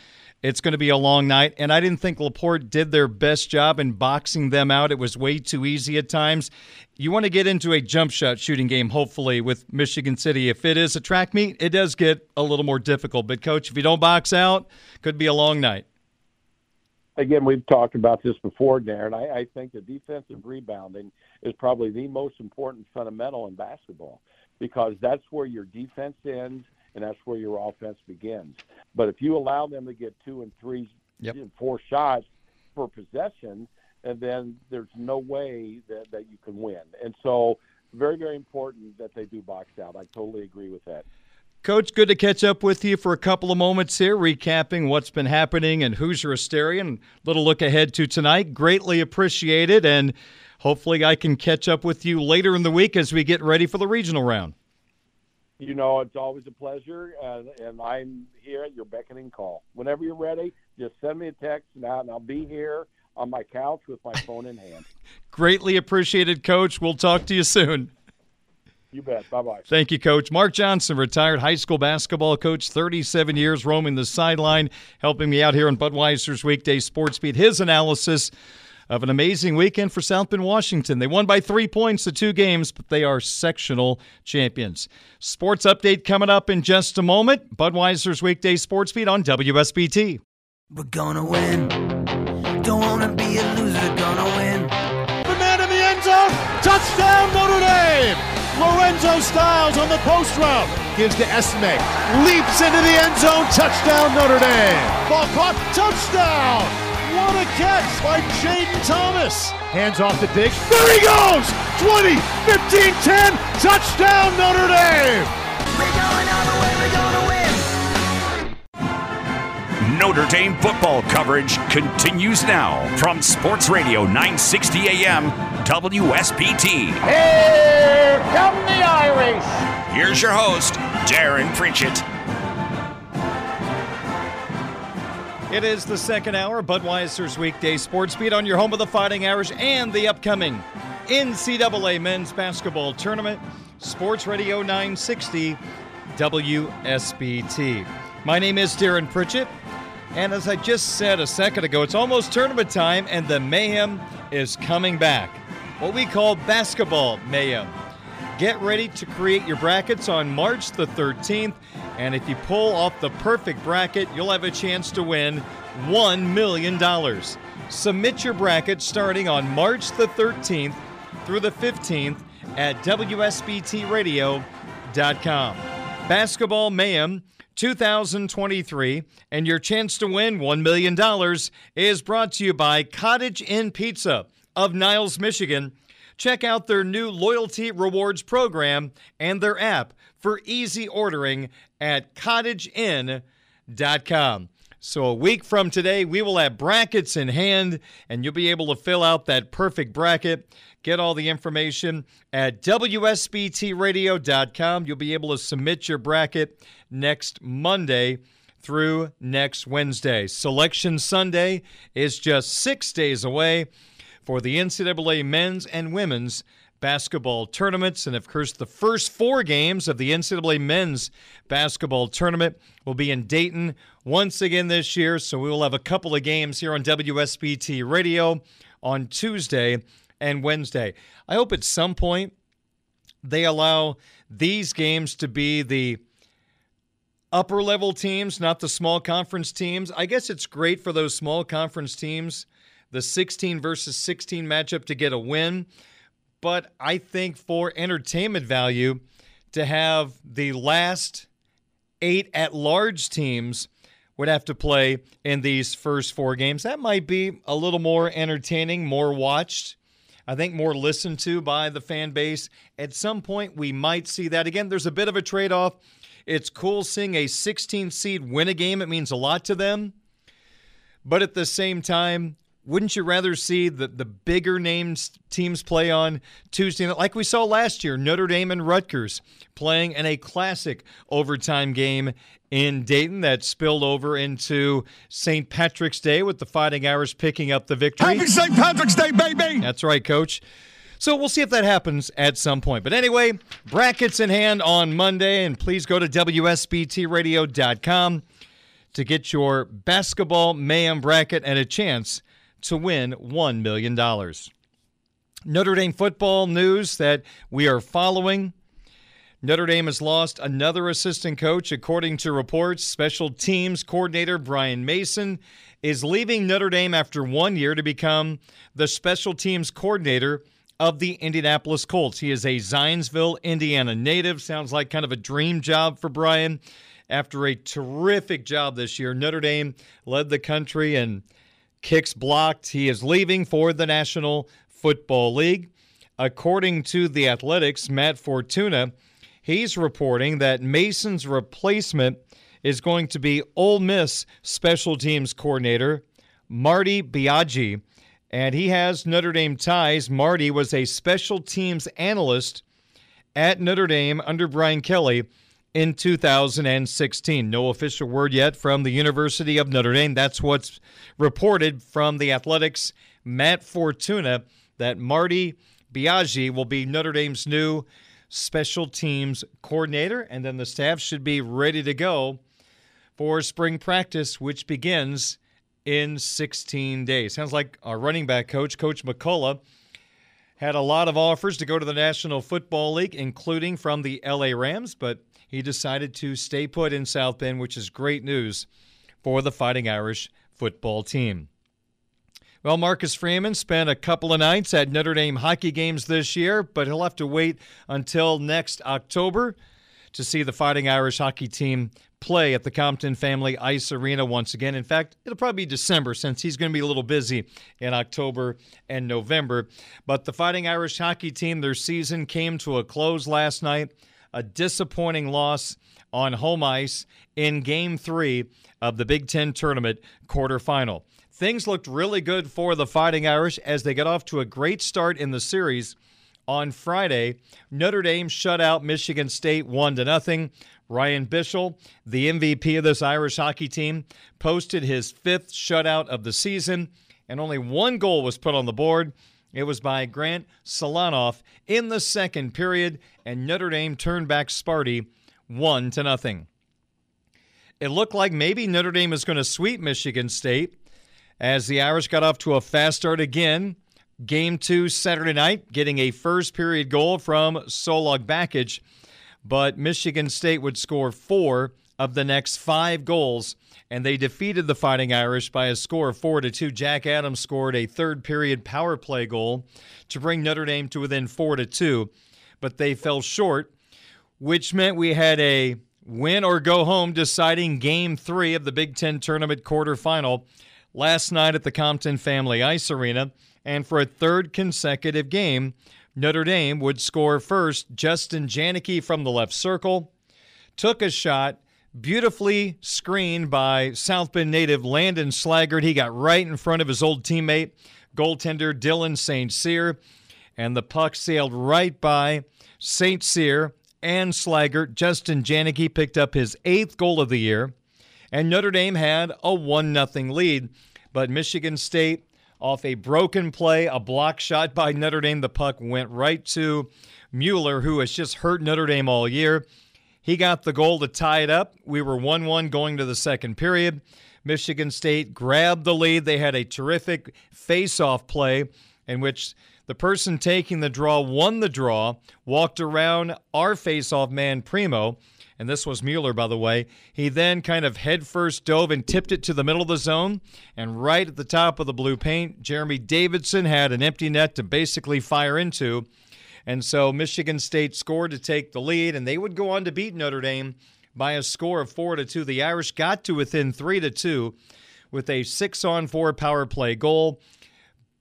it's going to be a long night. And I didn't think Laporte did their best job in boxing them out. It was way too easy at times. You want to get into a jump shot shooting game, hopefully, with Michigan City. If it is a track meet, it does get a little more difficult. But, coach, if you don't box out, could be a long night again, we've talked about this before, Darren. I, I think the defensive rebounding is probably the most important fundamental in basketball because that's where your defense ends and that's where your offense begins. But if you allow them to get two and three, yep. four shots per possession, and then there's no way that, that you can win. And so, very, very important that they do box out. I totally agree with that. Coach, good to catch up with you for a couple of moments here, recapping what's been happening and Hoosier Hysteria and little look ahead to tonight. Greatly appreciated, and hopefully I can catch up with you later in the week as we get ready for the regional round. You know, it's always a pleasure, uh, and I'm here at your beckoning call. Whenever you're ready, just send me a text, and I'll be here on my couch with my phone in hand. *laughs* Greatly appreciated, Coach. We'll talk to you soon. You bet. Bye bye. Thank you, Coach. Mark Johnson, retired high school basketball coach, 37 years roaming the sideline, helping me out here on Budweiser's Weekday Sports Beat. His analysis of an amazing weekend for South Bend, Washington. They won by three points the two games, but they are sectional champions. Sports update coming up in just a moment. Budweiser's Weekday Sports Beat on WSBT. We're gonna win. Don't wanna be a loser, gonna win. The man in the end zone, touchdown Notre Dame! Lorenzo Styles on the post route. Gives to Esme. Leaps into the end zone. Touchdown Notre Dame. Ball caught. Touchdown. What a catch by Jaden Thomas. Hands off to Diggs. There he goes. 20, 15, 10. Touchdown Notre Dame. We're going all the way. We're going to win. Notre Dame football coverage continues now from Sports Radio 960 AM WSBT. Here come the Irish. Here's your host, Darren Pritchett. It is the second hour, Budweiser's weekday sports beat on your home of the Fighting Irish and the upcoming NCAA men's basketball tournament. Sports Radio 960 WSBT. My name is Darren Pritchett. And as I just said a second ago, it's almost tournament time, and the mayhem is coming back. What we call basketball mayhem. Get ready to create your brackets on March the 13th, and if you pull off the perfect bracket, you'll have a chance to win $1 million. Submit your bracket starting on March the 13th through the 15th at WSBTradio.com. Basketball Mayhem 2023, and your chance to win $1 million is brought to you by Cottage Inn Pizza of Niles, Michigan. Check out their new loyalty rewards program and their app for easy ordering at cottageinn.com. So, a week from today, we will have brackets in hand, and you'll be able to fill out that perfect bracket. Get all the information at WSBTradio.com. You'll be able to submit your bracket next Monday through next Wednesday. Selection Sunday is just six days away for the NCAA men's and women's basketball tournaments. And of course, the first four games of the NCAA men's basketball tournament will be in Dayton once again this year. So we will have a couple of games here on WSBT Radio on Tuesday and Wednesday. I hope at some point they allow these games to be the upper level teams, not the small conference teams. I guess it's great for those small conference teams, the 16 versus 16 matchup to get a win. But I think for entertainment value, to have the last eight at large teams would have to play in these first four games. That might be a little more entertaining, more watched. I think more listened to by the fan base. At some point, we might see that again. There's a bit of a trade off. It's cool seeing a 16 seed win a game, it means a lot to them. But at the same time, wouldn't you rather see the, the bigger names teams play on Tuesday night, like we saw last year, Notre Dame and Rutgers playing in a classic overtime game in Dayton that spilled over into St. Patrick's Day with the Fighting Irish picking up the victory. Happy St. Patrick's Day, baby! That's right, coach. So we'll see if that happens at some point. But anyway, brackets in hand on Monday, and please go to WSBTradio.com to get your basketball mayhem bracket and a chance to win $1 million. Notre Dame football news that we are following. Notre Dame has lost another assistant coach, according to reports. Special teams coordinator Brian Mason is leaving Notre Dame after one year to become the special teams coordinator of the Indianapolis Colts. He is a Zionsville, Indiana native. Sounds like kind of a dream job for Brian. After a terrific job this year, Notre Dame led the country in kicks blocked. He is leaving for the National Football League. According to the Athletic's, Matt Fortuna, he's reporting that Mason's replacement is going to be Ole Miss special teams coordinator Marty Biagi, and he has Notre Dame ties. Marty was a special teams analyst at Notre Dame under Brian Kelly in 2016. No official word yet from the University of Notre Dame. That's what's reported from the Athletic's. Matt Fortuna that Marty Biagi will be Notre Dame's new special teams coordinator, and then the staff should be ready to go for spring practice, which begins in 16 days. Sounds like our running back coach, Coach McCullough, had a lot of offers to go to the National Football League, including from the LA Rams, but he decided to stay put in South Bend, which is great news for the Fighting Irish football team. Well, Marcus Freeman spent a couple of nights at Notre Dame hockey games this year, but he'll have to wait until next October to see the Fighting Irish hockey team play at the Compton Family Ice Arena once again. In fact, it'll probably be December since he's going to be a little busy in October and November. But the Fighting Irish hockey team, their season came to a close last night. A disappointing loss on home ice in game three of the Big Ten tournament quarterfinal. Things looked really good for the Fighting Irish as they got off to a great start in the series. On Friday, Notre Dame shut out Michigan State 1 to nothing. Ryan Bischel, the MVP of this Irish hockey team, posted his fifth shutout of the season, and only one goal was put on the board. It was by Grant Silianoff in the second period, and Notre Dame turned back Sparty one to nothing. It looked like maybe Notre Dame is going to sweep Michigan State as the Irish got off to a fast start again. Game two Saturday night, getting a first period goal from Solag Bakich, but Michigan State would score four of the next five goals, and they defeated the Fighting Irish by a score of four to two. Jack Adams scored a third period power play goal to bring Notre Dame to within four to two, but they fell short, which meant we had a win or go home deciding game three of the Big Ten tournament quarterfinal last night at the Compton Family Ice Arena. And for a third consecutive game, Notre Dame would score first. Justin Janicki from the left circle took a shot, beautifully screened by South Bend native Landon Slaggert. He got right in front of his old teammate, goaltender Dylan St. Cyr, and the puck sailed right by St. Cyr and Slaggert. Justin Janicki picked up his eighth goal of the year, and Notre Dame had a 1 0 lead. But Michigan State off a broken play, a block shot by Notre Dame. The puck went right to Mueller, who has just hurt Notre Dame all year. He got the goal to tie it up. We were 1 1 going to the second period. Michigan State grabbed the lead. They had a terrific face off play in which the person taking the draw won the draw, walked around our face off man, Primo, and this was Mueller, by the way. He then kind of headfirst dove and tipped it to the middle of the zone. And right at the top of the blue paint, Jeremy Davidson had an empty net to basically fire into. And so Michigan State scored to take the lead, and they would go on to beat Notre Dame by a score of four to two. The Irish got to within three to two with a six on four power play goal.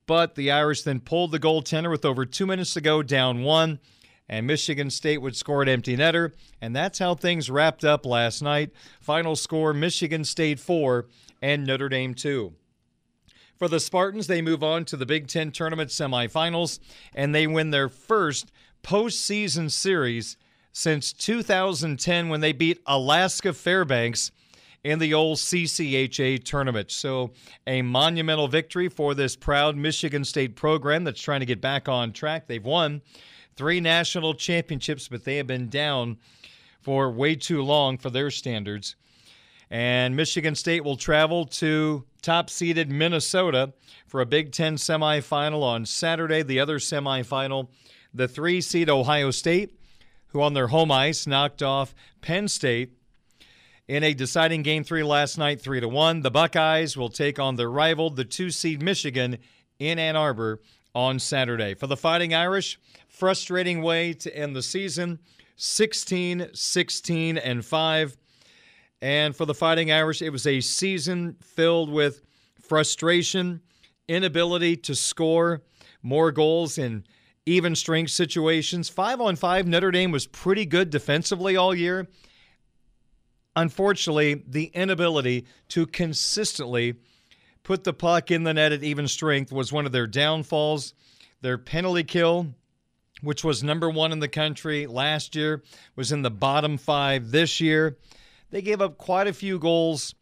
But the Irish then pulled the goaltender with over two minutes to go, down one, and Michigan State would score an empty netter. And that's how things wrapped up last night. Final score Michigan State 4 and Notre Dame 2. For the Spartans, they move on to the Big Ten tournament semifinals, and they win their first postseason series since 2010 when they beat Alaska Fairbanks in the old CCHA tournament. So, a monumental victory for this proud Michigan State program that's trying to get back on track. They've won three national championships, but they have been down for way too long for their standards. And Michigan State will travel to top seeded Minnesota for a Big Ten semifinal on Saturday. The other semifinal, the three seed Ohio State, who on their home ice knocked off Penn State in a deciding game three last night, three to one. The Buckeyes will take on their rival, the two seed Michigan, in Ann Arbor on Saturday. For the Fighting Irish, frustrating way to end the season 16, 16, and 5. And for the Fighting Irish, it was a season filled with frustration, inability to score more goals in even strength situations. Five on five, Notre Dame was pretty good defensively all year. Unfortunately, the inability to consistently put the puck in the net at even strength was one of their downfalls. Their penalty kill, which was number one in the country last year, was in the bottom five this year. They gave up quite a few goals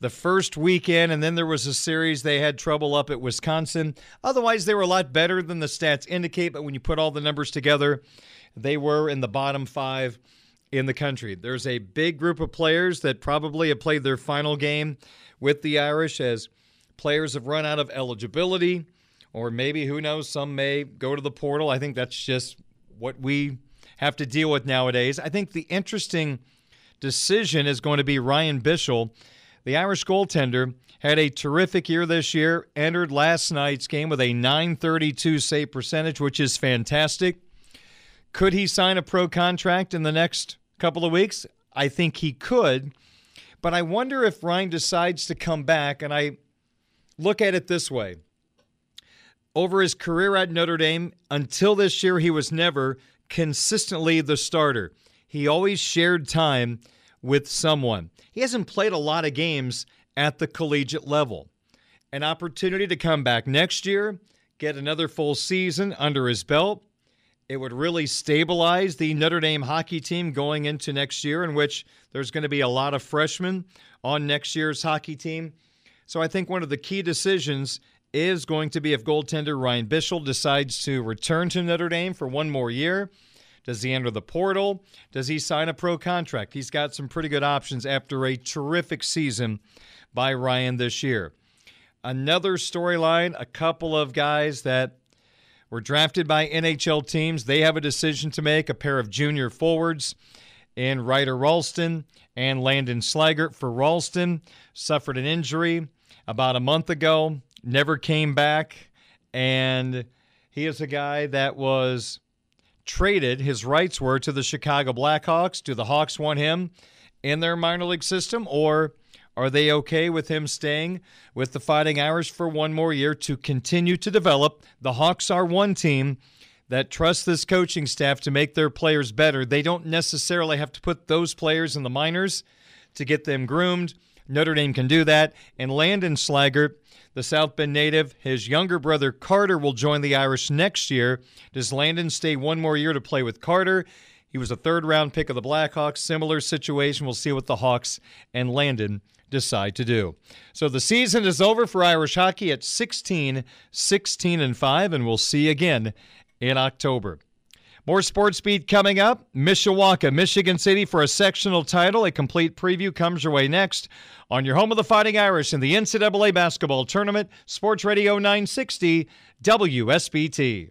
the first weekend, and then there was a series they had trouble up at Wisconsin. Otherwise, they were a lot better than the stats indicate, but when you put all the numbers together, they were in the bottom five in the country. There's a big group of players that probably have played their final game with the Irish as players have run out of eligibility, or maybe, who knows, some may go to the portal. I think that's just what we have to deal with nowadays. I think the interesting decision is going to be Ryan Bischel. The Irish goaltender had a terrific year this year, entered last night's game with a 932 save percentage, which is fantastic. Could he sign a pro contract in the next couple of weeks? I think he could. But I wonder if Ryan decides to come back, and I look at it this way. Over his career at Notre Dame, until this year, he was never consistently the starter. He always shared time with someone. He hasn't played a lot of games at the collegiate level. An opportunity to come back next year, get another full season under his belt. It would really stabilize the Notre Dame hockey team going into next year, in which there's going to be a lot of freshmen on next year's hockey team. So I think one of the key decisions is going to be if goaltender Ryan Bischel decides to return to Notre Dame for one more year. Does he enter the portal? Does he sign a pro contract? He's got some pretty good options after a terrific season by Ryan this year. Another storyline a couple of guys that were drafted by NHL teams. They have a decision to make a pair of junior forwards in Ryder Rolston and Landon Slaggert. For Rolston, suffered an injury about a month ago, never came back, and he is a guy that was traded. His rights were to the Chicago Blackhawks. Do the Hawks want him in their minor league system, or are they okay with him staying with the Fighting Irish for one more year to continue to develop? The Hawks are one team that trusts this coaching staff to make their players better. They don't necessarily have to put those players in the minors to get them groomed. Notre Dame can do that. And Landon Slaggert, the South Bend native, his younger brother Carter will join the Irish next year. Does Landon stay one more year to play with Carter? He was a third round pick of the Blackhawks. Similar situation. We'll see what the Hawks and Landon decide to do. So the season is over for Irish hockey at 16, 16 and 5 and we'll see again in October. More Sports Beat coming up. Mishawaka, Michigan City for a sectional title. A complete preview comes your way next on your home of the Fighting Irish in the NCAA basketball tournament. Sports Radio 960 WSBT.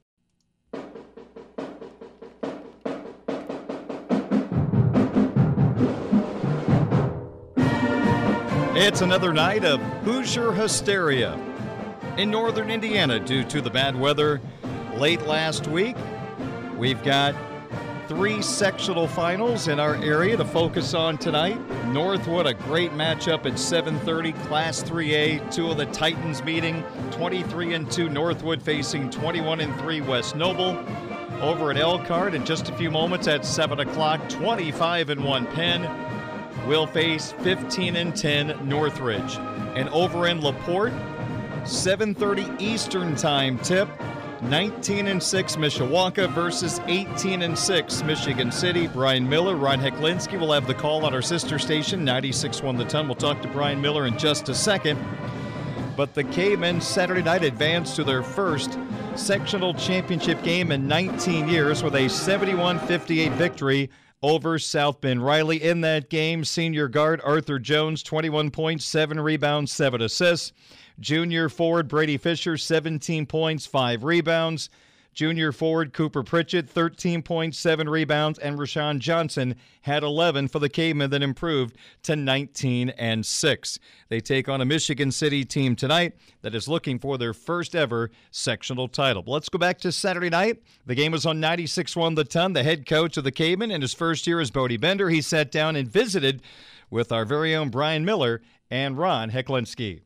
It's another night of Hoosier hysteria in northern Indiana due to the bad weather late last week. We've got three sectional finals in our area to focus on tonight. Northwood, a great matchup at 7:30, Class 3A. Two of the Titans meeting, 23 and 2 Northwood facing 21 and 3 West Noble. Over at Elkhart in just a few moments at 7 o'clock, 25 and 1 Penn will face 15 and 10 Northridge. And over in LaPorte, 7:30 Eastern Time tip. 19 and 6 Mishawaka versus 18 and 6 Michigan City. Brian Miller, Ryan Heklinski will have the call on our sister station 96.1 The Ton. We'll talk to Brian Miller in just a second. But the K-men Saturday night advanced to their first sectional championship game in 19 years with a 71-58 victory over South Bend Riley. In that game, senior guard Arthur Jones, 21 points, 7 rebounds, 7 assists. Junior forward Brady Fisher, 17 points, 5 rebounds. Junior forward Cooper Pritchett, 13 points, 7 rebounds, and Rashawn Johnson had 11 for the Cavemen that improved to 19 and 6. They take on a Michigan City team tonight that is looking for their first ever sectional title. Let's go back to Saturday night. The game was on 96-1 the ton. The head coach of the Cavemen in his first year as Bodie Bender, he sat down and visited with our very own Brian Miller and Ron Heklinski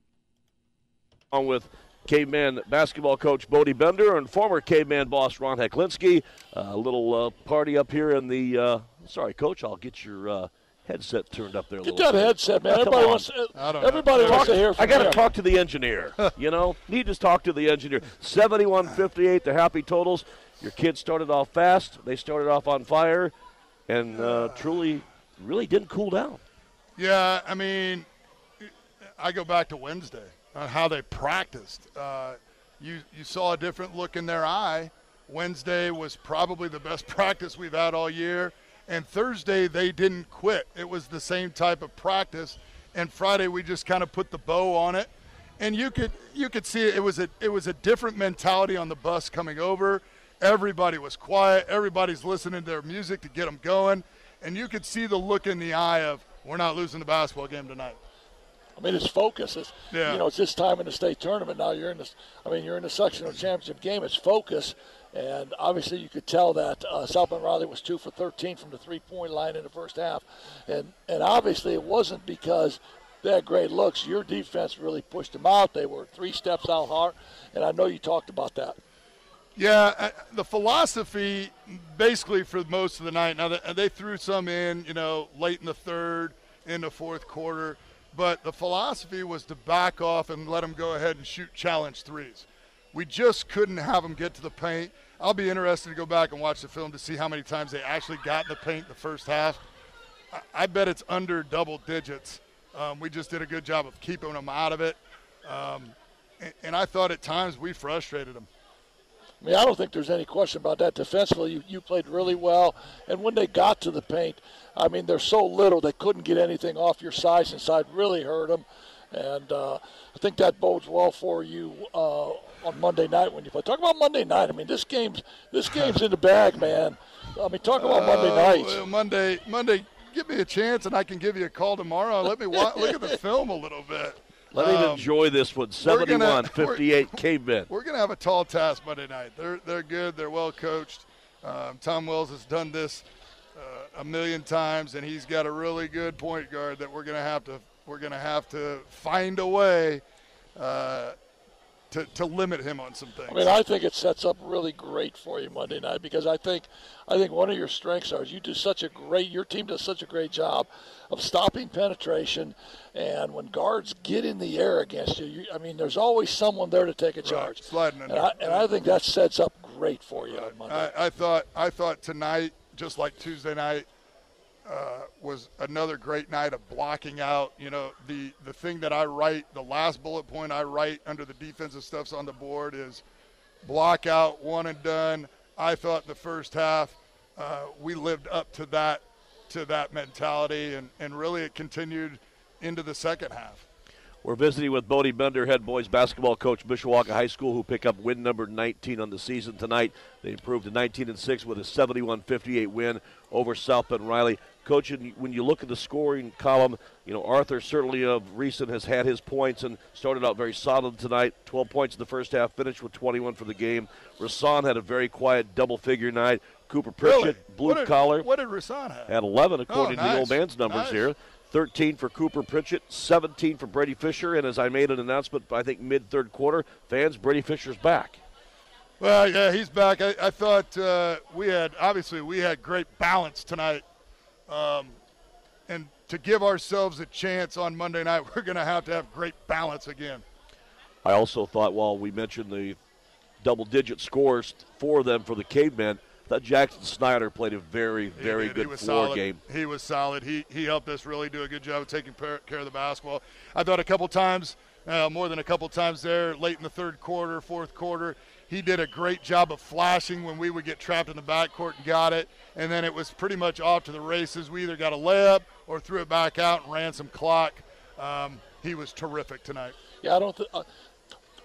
on with caveman basketball coach Bodie Bender and former caveman boss Ron Heklinski. A little uh, party up here in the. Uh, sorry, coach, I'll get your uh, headset turned up there. A get that bit. headset, man. everybody wants. To, everybody know. wants to hear. I got to talk to the engineer. *laughs* you know, need to talk to the engineer. Seventy-one fifty-eight. The happy totals. Your kids started off fast. They started off on fire, and uh, truly, really didn't cool down. Yeah, I mean, I go back to Wednesday on how they practiced. Uh, you you saw a different look in their eye. Wednesday was probably the best *laughs* practice we've had all year, and Thursday they didn't quit. It was the same type of practice, and Friday we just kind of put the bow on it, and you could you could see it, it was a it was a different mentality on the bus coming over. Everybody was quiet. Everybody's listening to their music to get them going, and you could see the look in the eye of we're not losing the basketball game tonight. I mean, it's focus. It's, yeah. You know, it's this time in the state tournament now. You're in this. I mean, you're in the sectional championship game. It's focus, and obviously you could tell that uh, South Bend Riley was two for 13 from the three-point line in the first half, and and obviously it wasn't because they had great looks. Your defense really pushed them out. They were three steps out hard, and I know you talked about that. Yeah, uh, the philosophy basically for most of the night. Now they threw some in, you know, late in the third, in the fourth quarter but the philosophy was to back off and let them go ahead and shoot challenge threes. We just couldn't have them get to the paint. I'll be interested to go back and watch the film to see how many times they actually got in the paint the first half. I, bet it's under double digits. Um, we just did a good job of keeping them out of it. Um, and, and I thought at times we frustrated them. I mean, I don't think there's any question about that. Defensively, you, you played really well. And when they got to the paint, I mean, they're so little they couldn't get anything off your size inside. Really hurt them, and uh, I think that bodes well for you uh, on Monday night when you play. Talk about Monday night. I mean, this game's this game's in the bag, man. I mean, talk about Monday uh, night. Well, Monday, Monday. Give me a chance, and I can give you a call tomorrow. Let me watch, look at the *laughs* film a little bit. Let um, me enjoy this one. 71 58 Cavemen. *laughs* We're going to have a tall task Monday night. They're, they're good. They're well coached. Um, Tom Wells has done this uh, a million times, and he's got a really good point guard that we're going to have to we're going to have to find a way uh, to, to limit him on some things. I mean, I think it sets up really great for you Monday night because I think I think one of your strengths are you do such a great your team does such a great job of stopping penetration, and when guards get in the air against you, you I mean, there's always someone there to take a charge. Right, sliding and I, and I think that sets up great for you right. on Monday. I, I thought I thought tonight just like Tuesday night, uh, was another great night of blocking out. You know, the the thing that I write, the last bullet point I write under the defensive stuffs on the board is block out, one and done. I thought the first half uh, we lived up to that to that mentality, and, and really it continued into the second half. We're visiting with Bodie Bender, head boys basketball coach, Mishawaka High School, who pick up win number 19 on the season tonight. They improved to 19 and 6 with a 71-58 win over South Bend Riley. Coach, when you look at the scoring column, you know Arthur certainly of recent has had his points and started out very solid tonight. 12 points in the first half, finished with 21 for the game. Rasan had a very quiet double-figure night. Cooper Pritchett, really? blue what did, collar. What did Rasan have? Had 11 according oh, to the old man's numbers nice. here. 13 for Cooper Pritchett, 17 for Brady Fisher, and as I made an announcement, I think mid third quarter, fans, Brady Fisher's back. Well, yeah, he's back. I, I thought uh, we had obviously we had great balance tonight, um, and to give ourselves a chance on Monday night, *laughs* we're going to have to have great balance again. I also thought, while we mentioned the double-digit scores for them for the Cavemen, that Jackson Snyder played a very, very good floor solid. game. He was solid. He he helped us really do a good job of taking care of the basketball. I thought a couple times, uh, more than a couple times there, late in the third quarter, fourth quarter, he did a great job of flashing when we would get trapped in the backcourt and got it, and then it was pretty much off to the races. We either got a layup or threw it back out and ran some clock. Um, he was terrific tonight. Yeah, I don't. Th- uh,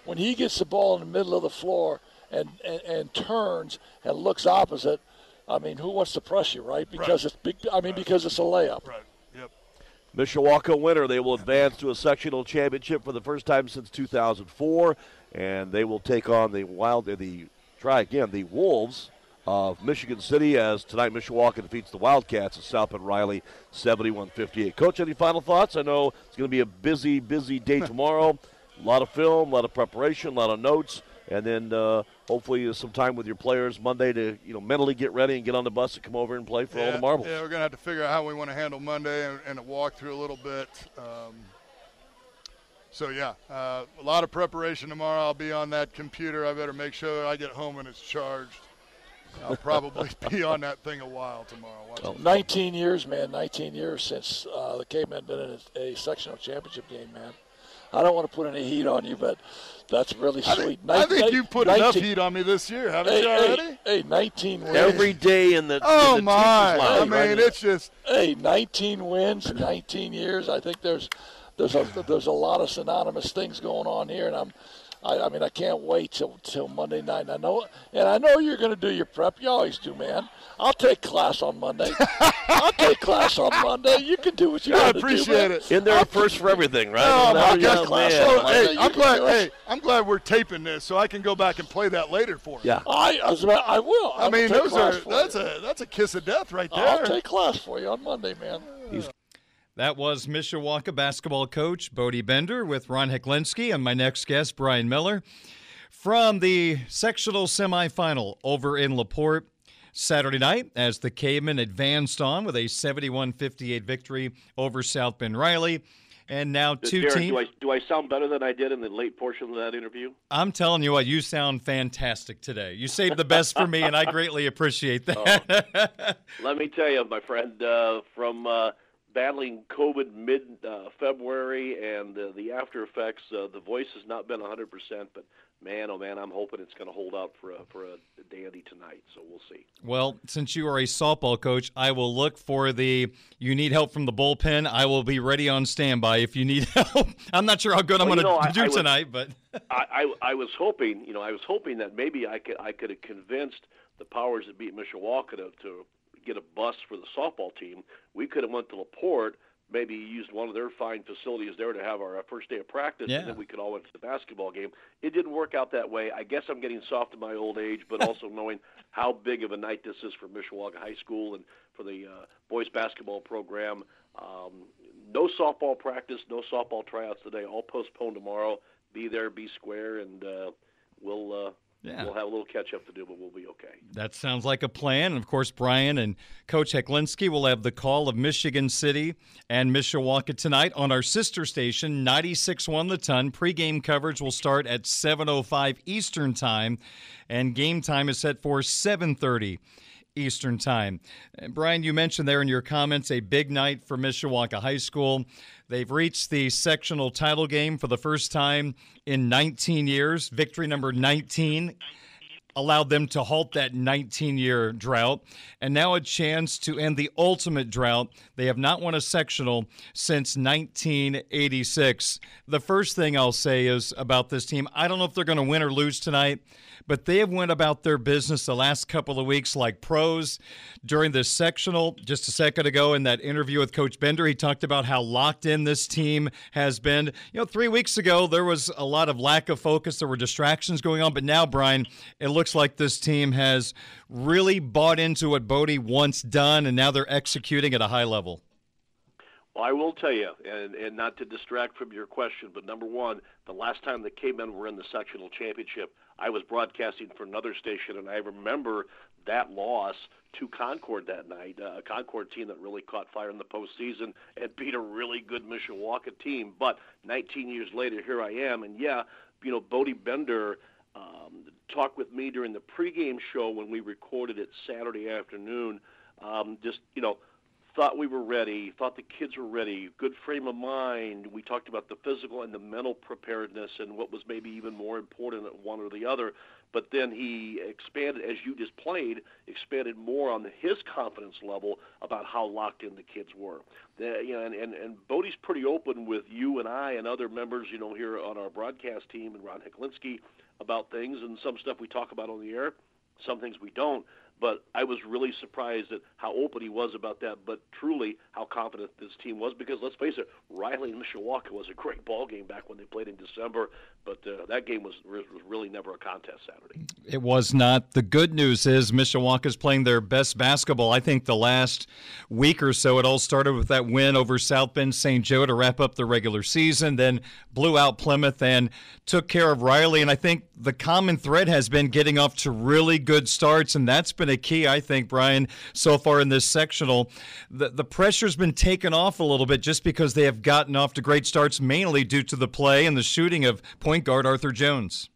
when he gets the ball in the middle of the floor and, and, and turns and looks opposite, I mean, who wants to press you, right? Because right. it's big. I mean, right. because it's a layup. Right. Yep. Mishawaka winner. They will advance to a sectional championship for the first time since 2004, and they will take on the Wild. The try again the Wolves of Michigan City as tonight Mishawaka defeats the Wildcats of South Bend Riley 71-58. Coach, any final thoughts? I know it's going to be a busy, busy day tomorrow. a *laughs* lot of film, a lot of preparation, a lot of notes, and then uh, hopefully some time with your players Monday to you know mentally get ready and get on the bus to come over and play for yeah, all the marbles. Yeah, we're gonna have to figure out how we want to handle Monday and, and walk through a little bit. Um, so yeah, uh, a lot of preparation tomorrow. I'll be on that computer. I better make sure I get home and it's charged. I'll probably *laughs* be on that thing a while tomorrow. Well, 19 years, man. 19 years since uh, the Cavemen been in a, a sectional championship game, man. I don't want to put any heat on you, but that's really I sweet. think, I think you put 19, enough heat on me this year, haven't hey, you already? Hey, hey 19 wins. Every day in the oh in the oh, my! I mean, right? it's just hey, 19 wins, 19 years. I think there's there's a there's a lot of synonymous things going on here, and I'm. I, I mean, I can't wait till till Monday night. I know, and I know you're going to do your prep. You always do, man. I'll take class on Monday. *laughs* I'll take class on Monday. You can do what you I got to do. I appreciate it. In there first for everything, right? Oh Now my you're God! a man. So, hey, I'm glad. Hey, I'm glad we're taping this, so I can go back and play that later for you. Yeah. I, I, was about, I will. I will mean, take those are that's you. a that's a kiss of death right there. I'll take class for you on Monday, man. That was Mishawaka basketball coach Bodie Bender with Ron Heklinski and my next guest, Brian Miller. From the sectional semifinal over in LaPorte Saturday night, as the Cavemen advanced on with a 71 58 victory over South Bend Riley. And now two Derek, teams. Do I, do I sound better than I did in the late portion of that interview? I'm telling you what, you sound fantastic today. You saved the best for me, and I greatly appreciate *laughs* that. *laughs* Let me tell you, my friend, uh, from uh, battling COVID mid uh, February and uh, the after effects, uh, the voice has not been 100%, but man, oh man, I'm hoping it's going to hold out for a, for a dandy tonight. So we'll see. Well, since you are a softball coach, I will look for the you need help from the bullpen. I will be ready on standby if you need *laughs* help. I'm not sure how good Well, I'm going know, I- to do I was- tonight, but I, *laughs* I I was hoping, you know, I was hoping that maybe I could I could have convinced the powers that beat Mishawaka to, to get a bus for the softball team. We could have went to Laporte, maybe used one of their fine facilities there to have our uh, first day of practice, Yeah. and then we could all went to the basketball game. It didn't work out that way. I guess I'm getting soft in my old age, but *laughs* also knowing how big of a night this is for Mishawaka High School and for the uh, boys basketball program. Um, no softball practice, no softball tryouts today. All postponed tomorrow. Be there, be square, and uh, we'll uh, Yeah. we'll have a little catch up to do, but we'll be okay. that sounds like a plan. And of course, Brian and Coach Heklinski will have the call of Michigan City and Mishawaka tonight on our sister station, 96.1 The Ton. Pre-game coverage will start at 7.05 Eastern Time, and game time is set for 7.30 Eastern Time. Uh, Brian, you mentioned there in your comments a big night for Mishawaka High School. They've reached the sectional title game for the first time in 19 years, victory number 19 allowed them to halt that 19 year drought, and now a chance to end the ultimate drought. They have not won a sectional since 1986. The first thing I'll say is about this team I don't know if they're going to win or lose tonight but they have went about their business the last couple of weeks like pros. During this sectional, just a second ago in that interview with Coach Bender, he talked about how locked in this team has been. You know, three weeks ago there was a lot of lack of focus, there were distractions going on, but now, Brian, it looks like this team has really bought into what Bodie once done, and now they're executing at a high level. Well, I will tell you, and, and not to distract from your question, but number one, the last time the K-Men were in the sectional championship, I was broadcasting for another station, and I remember that loss to Concord that night, uh, a Concord team that really caught fire in the postseason and beat a really good Mishawaka team. But 19 years later, here I am, and yeah, you know, Bodie Bender um, talked with me during the pregame show when we recorded it Saturday afternoon. Um, just you know thought we were ready, thought the kids were ready, good frame of mind. We talked about the physical and the mental preparedness and what was maybe even more important at one or the other. But then he expanded, as you just played, expanded more on his confidence level about how locked in the kids were. The, you know, and, and, and Bodie's pretty open with you and I and other members, you know, here on our broadcast team and Ron Heklinski about things and some stuff we talk about on the air, some things we don't but I was really surprised at how open he was about that, but truly how confident this team was. Because let's face it, Riley and Mishawaka was a great ball game back when they played in December, but uh, that game was was really never a contest Saturday. It was not. The good news is Mishawaka is playing their best basketball. I think the last week or so, it all started with that win over South Bend St. Joe to wrap up the regular season, then blew out Plymouth and took care of Riley. And I think the common thread has been getting off to really good starts, and that's been a key, I think, Brian, so far in this sectional. The, the pressure's been taken off a little bit just because they have gotten off to great starts, mainly due to the play and the shooting of point guard Arthur Jones.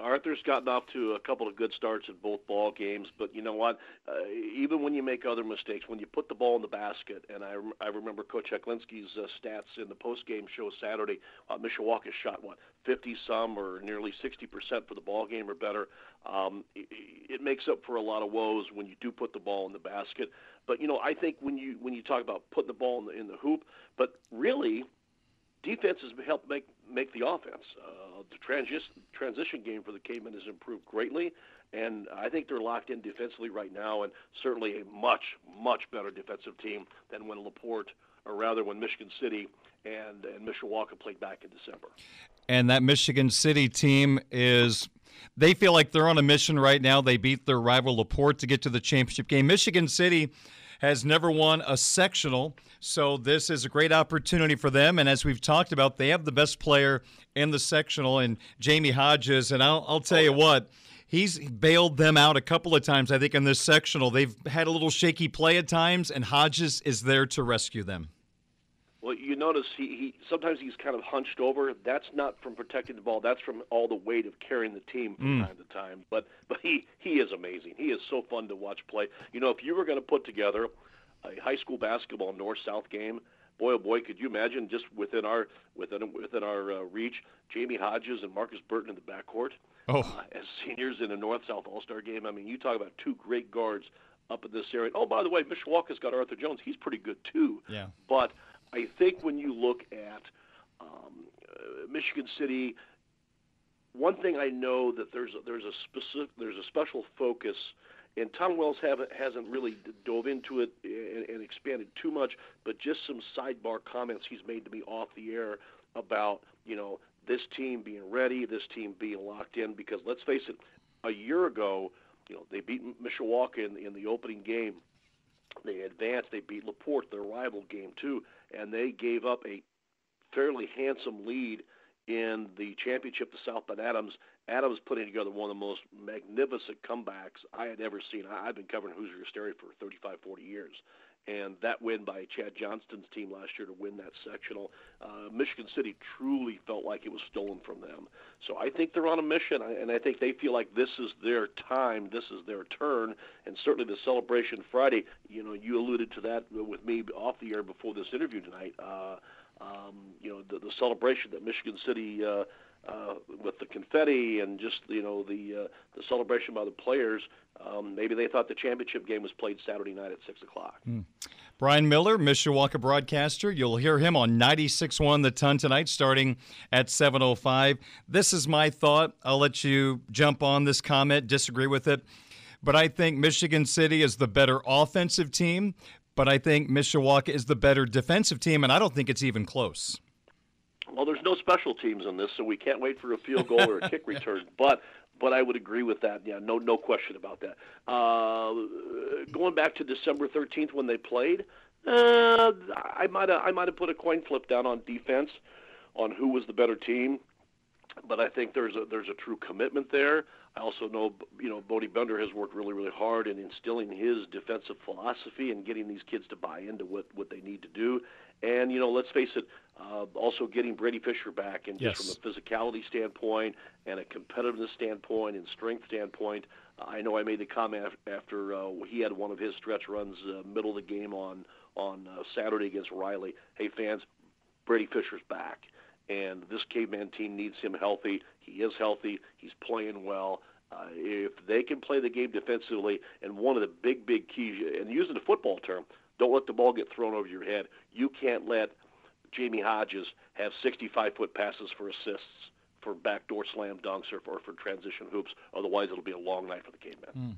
Arthur's gotten off to a couple of good starts in both ball games, but you know what? Uh, even when you make other mistakes, when you put the ball in the basket, and I, I remember Coach Heklinski's uh, stats in the post-game show Saturday, uh, Mishawaka shot what 50 some or nearly 60 percent for the ball game or better. Um, makes up for a lot of woes when you do put the ball in the basket. But you know, I think when you when you talk about putting the ball in the in the hoop, but really defense has helped make make the offense. Uh, the transition transition game for the K-Men has improved greatly, and I think they're locked in defensively right now, and certainly a much much better defensive team than when Laporte, or rather when Michigan City and and Mishawaka played back in December. And that Michigan City team is. They feel like they're on a mission right now. They beat their rival Laporte to get to the championship game. Michigan City has never won a sectional, so this is a great opportunity for them. And as we've talked about, they have the best player in the sectional, and Jamie Hodges. And I'll, I'll tell you what. He's bailed them out a couple of times, I think, in this sectional. They've had a little shaky play at times, and Hodges is there to rescue them. Well, you notice he, he sometimes he's kind of hunched over. That's not from protecting the ball. That's from all the weight of carrying the team from mm. time to time. But but he he is amazing. He is so fun to watch play. You know, if you were going to put together a high school basketball north south game, boy oh boy, could you imagine just within our within within our uh, reach, Jamie Hodges and Marcus Burton in the backcourt oh. uh, as seniors in a north south all star game. I mean, you talk about two great guards up in this area. Oh, by the way, Mishawaka's got Arthur Jones. He's pretty good too. Yeah, but I think when you look at um, uh, Michigan City, one thing I know that there's a, there's a specific there's a special focus, and Tom Wells haven't hasn't really dove into it and, and expanded too much, but just some sidebar comments he's made to me off the air about you know this team being ready, this team being locked in. Because let's face it, a year ago, you know they beat Mishawaka in, in the opening game. They advanced. They beat Laporte, their rival game too and they gave up a fairly handsome lead in the championship to South Bend Adams. Adams putting together one of the most magnificent comebacks I had ever seen. I, have been covering Hoosier Hysteria for 35, 40 years. And that win by Chad Johnston's team last year to win that sectional, uh, Michigan City truly felt like it was stolen from them. So I think they're on a mission, and I think they feel like this is their time, this is their turn, and certainly the celebration Friday. You know, you alluded to that with me off the air before this interview tonight. Uh, um, you know, the, the celebration that Michigan City uh, uh, with the confetti and just you know the uh, the celebration by the players. Um, maybe they thought the championship game was played Saturday night at six o'clock. Mm. Brian Miller, Mishawaka broadcaster. You'll hear him on 96.1 The Ton tonight, starting at 7.05. This is my thought. I'll let you jump on this comment, disagree with it. But I think Michigan City is the better offensive team, but I think Mishawaka is the better defensive team, and I don't think it's even close. Well, there's no special teams in this, so we can't wait for a field goal or a kick *laughs* return. But but I would agree with that. Yeah, no no question about that. Uh, going back to December 13th when they played, uh, I might have I might have put a coin flip down on defense, on who was the better team. But I think there's a there's a true commitment there. I also know you know Bodie Bender has worked really really hard in instilling his defensive philosophy and getting these kids to buy into what what they need to do. And you know, let's face it, uh, also getting Brady Fisher back, and just from a physicality standpoint and a competitiveness standpoint and strength standpoint, I know I made the comment after uh, he had one of his stretch runs uh, middle of the game on on uh, Saturday against Riley. Hey fans, Brady Fisher's back, and this caveman team needs him healthy. He is healthy. He's playing well. Uh, if they can play the game defensively, and one of the big, big keys, and using the football term, don't let the ball get thrown over your head. You can't let Jamie Hodges have 65 foot passes for assists, for backdoor slam dunks, or for, for transition hoops. Otherwise, it'll be a long night for the cavemen. Mm.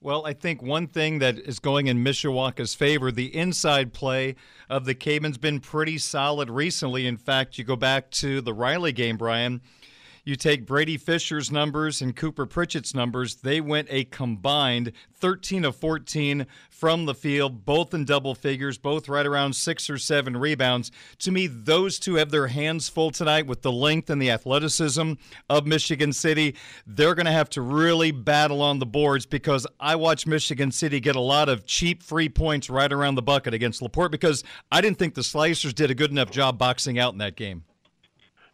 Well, I think one thing that is going in Mishawaka's favor, the inside play of the Cavemen's been pretty solid recently. In fact, you go back to the Riley game, Brian. You take Brady Fisher's numbers and Cooper Pritchett's numbers, they went a combined 13 of 14 from the field, both in double figures, both right around six or seven rebounds. To me, those two have their hands full tonight with the length and the athleticism of Michigan City. They're going to have to really battle on the boards because I watched Michigan City get a lot of cheap free points right around the bucket against LaPorte because I didn't think the Slicers did a good enough job boxing out in that game.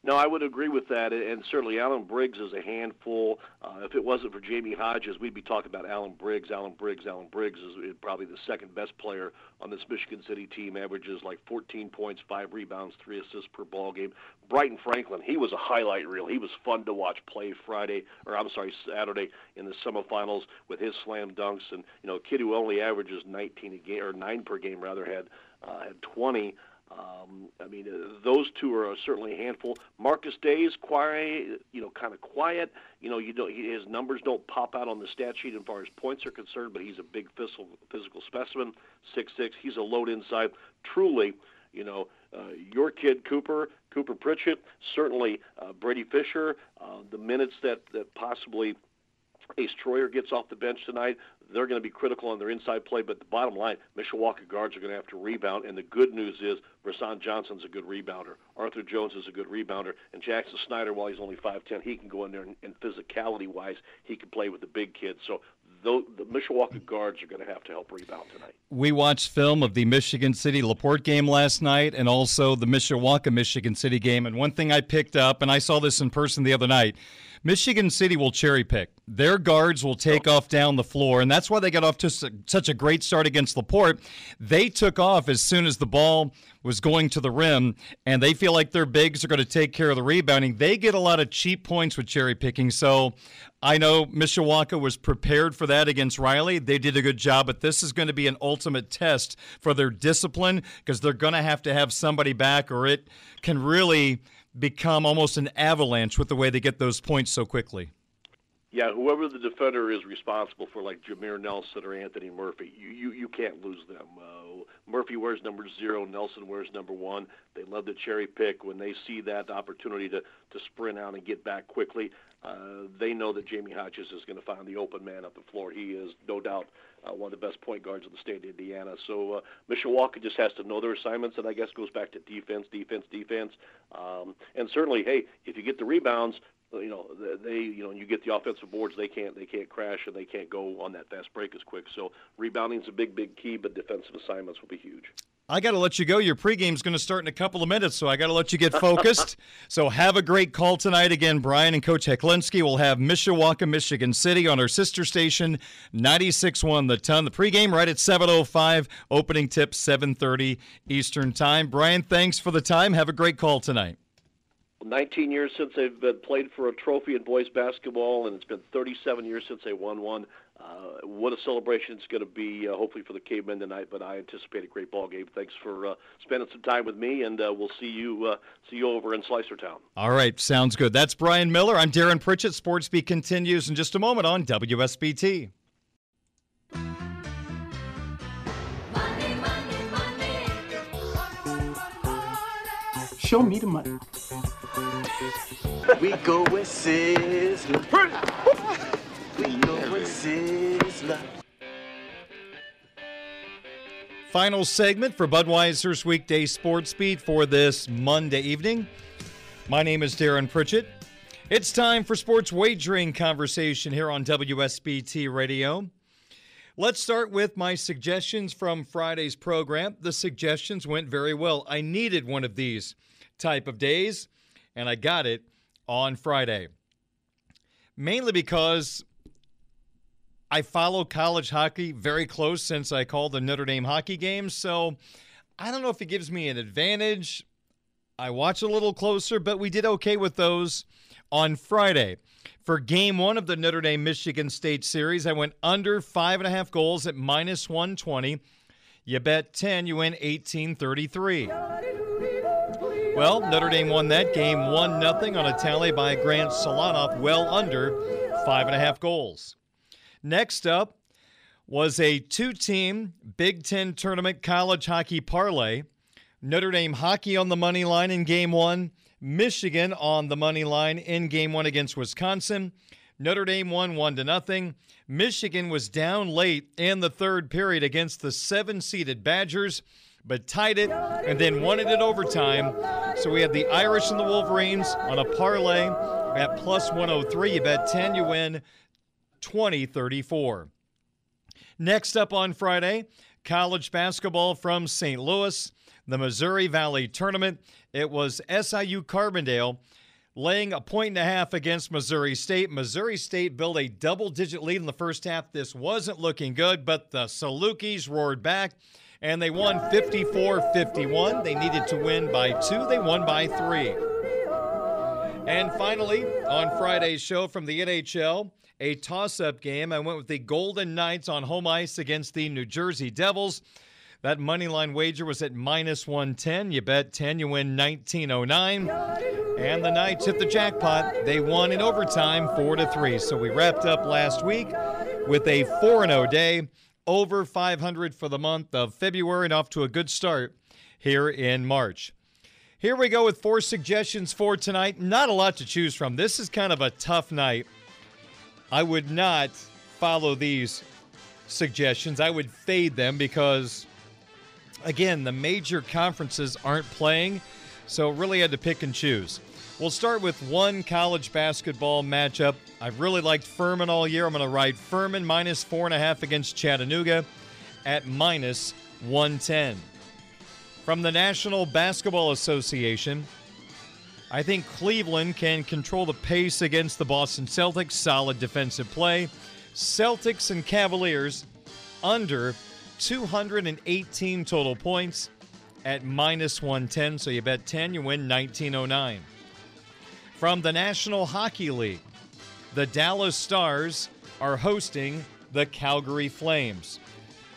No, I would agree with that, and certainly Allen Briggs is a handful. Uh, if it wasn't for Jamie Hodges, we'd be talking about Allen Briggs. Allen Briggs, Allen Briggs is probably the second best player on this Michigan City team. Averages like 14 points, five rebounds, three assists per ball game. Brighton Franklin, he was a highlight reel. He was fun to watch play Friday, or I'm sorry, Saturday in the semifinals with his slam dunks, and you know, a kid who only averages 19 a game or nine per game rather had uh, had 20. Um, I mean, uh, those two are certainly a handful. Marcus Day is quiet, you know, kind of quiet. You know, you don't his numbers don't pop out on the stat sheet as far as points are concerned, but he's a big physical physical specimen. Six six. He's a load inside. Truly, you know, uh, your kid Cooper, Cooper Pritchett, certainly uh, Brady Fisher. Uh, the minutes that that possibly Ace Troyer gets off the bench tonight. They're going to be critical on their inside play, but the bottom line, Mishawaka guards are going to have to rebound. And the good news is, Rasan Johnson's a good rebounder. Arthur Jones is a good rebounder. And Jackson Snyder, while he's only 5'10", he can go in there and, and physicality-wise, he can play with the big kids. So the, the Mishawaka guards are going to have to help rebound tonight. We watched film of the Michigan City Laporte game last night and also the Mishawaka Michigan City game. And one thing I picked up, and I saw this in person the other night, Michigan City will cherry pick. Their guards will take oh. off down the floor, and that's why they got off to such a great start against Laporte. They took off as soon as the ball was going to the rim, and they feel like their bigs are going to take care of the rebounding. They get a lot of cheap points with cherry picking, so I know Mishawaka was prepared for that against Riley. They did a good job, but this is going to be an ultimate test for their discipline because they're going to have to have somebody back, or it can really – become almost an avalanche with the way they get those points so quickly. Yeah, whoever the defender is responsible for, like Jameer Nelson or Anthony Murphy, you you, you can't lose them. Uh, Murphy wears number zero, Nelson wears number one. They love to cherry pick when they see that opportunity to to sprint out and get back quickly. Uh, they know that Jamie Hodges is going to find the open man up the floor. He is no doubt uh, one of the best point guards in the state of Indiana. So uh, Mishawaka just has to know their assignments, and I guess goes back to defense, defense, defense. Um, and certainly, hey, if you get the rebounds, you know they you know you get the offensive boards they can't they can't crash and they can't go on that fast break as quick so rebounding is a big big key but defensive assignments will be huge I got to let you go. Your pregame is going to start in a couple of minutes, so I got to let you get focused. *laughs* so have a great call tonight. Again, Brian and Coach Heklinski will have Mishawaka, Michigan City on our sister station, 96.1 The Ton. The pregame right at 7.05, opening tip 7.30 Eastern Time. Brian, thanks for the time. Have a great call tonight. 19 years since they've been played for a trophy in boys basketball, and it's been 37 years since they won one. Uh, what a celebration it's going to be, uh, hopefully for the Cavemen tonight. But I anticipate a great ball game. Thanks for uh, spending some time with me, and uh, we'll see you uh, see you over in Slicertown. All right, sounds good. That's Brian Miller. I'm Darren Pritchett. Sports Beat continues in just a moment on WSBT. Show me the money. *laughs* we go with Sizzler. Final segment for Budweiser's weekday sports beat for this Monday evening. My name is Darren Pritchett. It's time for sports wagering conversation here on WSBT Radio. Let's start with my suggestions from Friday's program. The suggestions went very well. I needed one of these type of days, and I got it on Friday. Mainly because I follow college hockey very close since I call the Notre Dame hockey games, so I don't know if it gives me an advantage. I watch a little closer, but we did okay with those on Friday. For game one of the Notre Dame Michigan State series, I went under five and a half goals at minus 120. You bet 10, you win 1833. Well, Notre Dame won that game 1 0 on a tally by Grant Silianoff, well under five and a half goals. Next up was a two team Big Ten tournament college hockey parlay. Notre Dame hockey on the money line in game one, Michigan on the money line in game one against Wisconsin. Notre Dame won 1 to nothing. Michigan was down late in the third period against the seven seeded Badgers but tied it and then won it in overtime. So we had the Irish and the Wolverines on a parlay at plus 103. You bet 10, you win 20 34. Next up on Friday, college basketball from St. Louis, the Missouri Valley Tournament. It was SIU Carbondale laying a point and a half against Missouri State. Missouri State built a double digit lead in the first half. This wasn't looking good, but the Salukis roared back and they won 54 51. They needed to win by two, they won by three. And finally, on Friday's show from the NHL, a toss up game. I went with the Golden Knights on home ice against the New Jersey Devils. That money line wager was at minus 110. You bet 10, you win 1909. And the Knights hit the jackpot. They won in overtime 4 to 3. So we wrapped up last week with a 4 0 day over 500 for the month of February and off to a good start here in March. Here we go with four suggestions for tonight. Not a lot to choose from. This is kind of a tough night. I would not follow these suggestions. I would fade them because, again, the major conferences aren't playing. So, really had to pick and choose. We'll start with one college basketball matchup. I've really liked Furman all year. I'm going to ride Furman minus four and a half against Chattanooga at minus 110. From the National Basketball Association, I think Cleveland can control the pace against the Boston Celtics. Solid defensive play. Celtics and Cavaliers under 218 total points at minus 110. So you bet 10, you win 1909. From the National Hockey League, the Dallas Stars are hosting the Calgary Flames.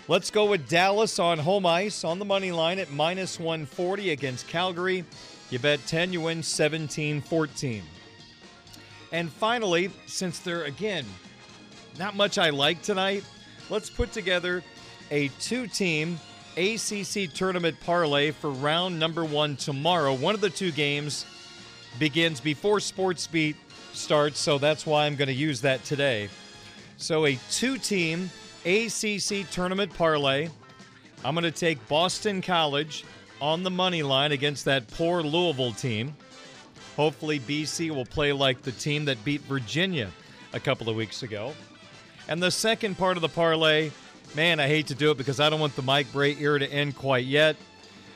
Let's go with Dallas on home ice on the money line at minus 140 against Calgary. You bet 10, you win 17 14. And finally, since there again, not much I like tonight, let's put together a two team ACC tournament parlay for round number one tomorrow. One of the two games begins before Sports Beat starts, so that's why I'm going to use that today. So, a two team ACC tournament parlay. I'm going to take Boston College on the money line against that poor Louisville team. Hopefully, BC will play like the team that beat Virginia a couple of weeks ago. And the second part of the parlay, man, I hate to do it because I don't want the Mike Brey era to end quite yet.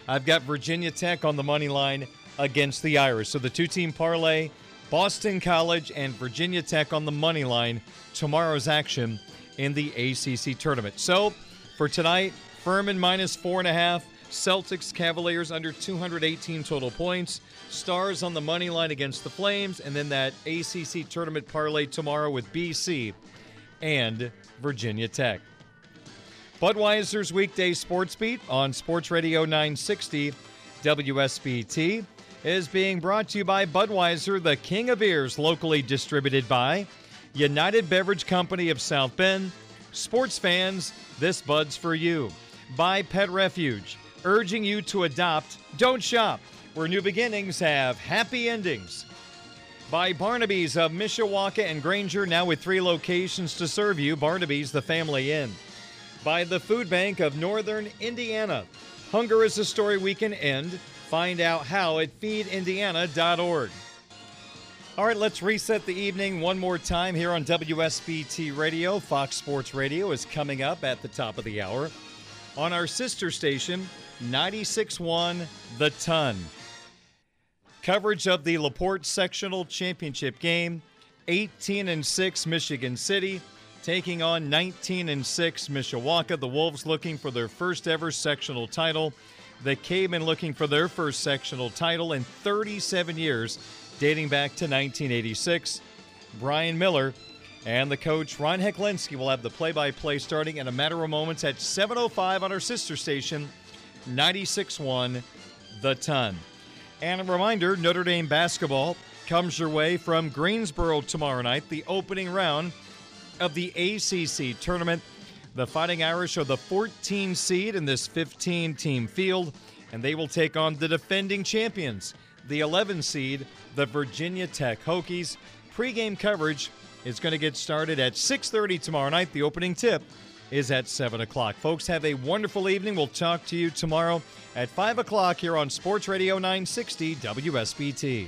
I've got Virginia Tech on the money line against the Irish. So the two team parlay, Boston College and Virginia Tech on the money line, tomorrow's action in the ACC tournament. So for tonight, Furman minus four and a half, Celtics, Cavaliers under 218 total points. Stars on the money line against the Flames, and then that ACC tournament parlay tomorrow with BC and Virginia Tech. Budweiser's weekday sports beat on Sports Radio 960 WSBT is being brought to you by Budweiser, the king of beers, locally distributed by United Beverage Company of South Bend. Sports fans, this Bud's for you. By Pet Refuge, urging you to adopt, don't shop, where new beginnings have happy endings. By Barnaby's of Mishawaka and Granger, now with three locations to serve you. Barnaby's, the family inn. By the Food Bank of Northern Indiana. Hunger is a story we can end. Find out how at feedindiana.org. All right, let's reset the evening one more time here on WSBT Radio. Fox Sports Radio is coming up at the top of the hour on our sister station, 96.1 The Ton. Coverage of the Laporte Sectional Championship game, 18 and 6 Michigan City taking on 19 and 6 Mishawaka. The Wolves looking for their first ever sectional title. The Cavemen looking for their first sectional title in 37 years, dating back to 1986. Brian Miller and the coach Ron Heklinski will have the play-by-play starting in a matter of moments at 7:05 on our sister station, 96.1 The Ton. And a reminder: Notre Dame basketball comes your way from Greensboro tomorrow night, the opening round of the ACC tournament. The Fighting Irish are the 14 seed in this 15 team field, and they will take on the defending champions, the 11 seed, the Virginia Tech Hokies. Pre-game coverage is going to get started at 6:30 tomorrow night. The opening tip is at 7 o'clock. Folks, have a wonderful evening. We'll talk to you tomorrow at 5 o'clock here on Sports Radio 960 WSBT.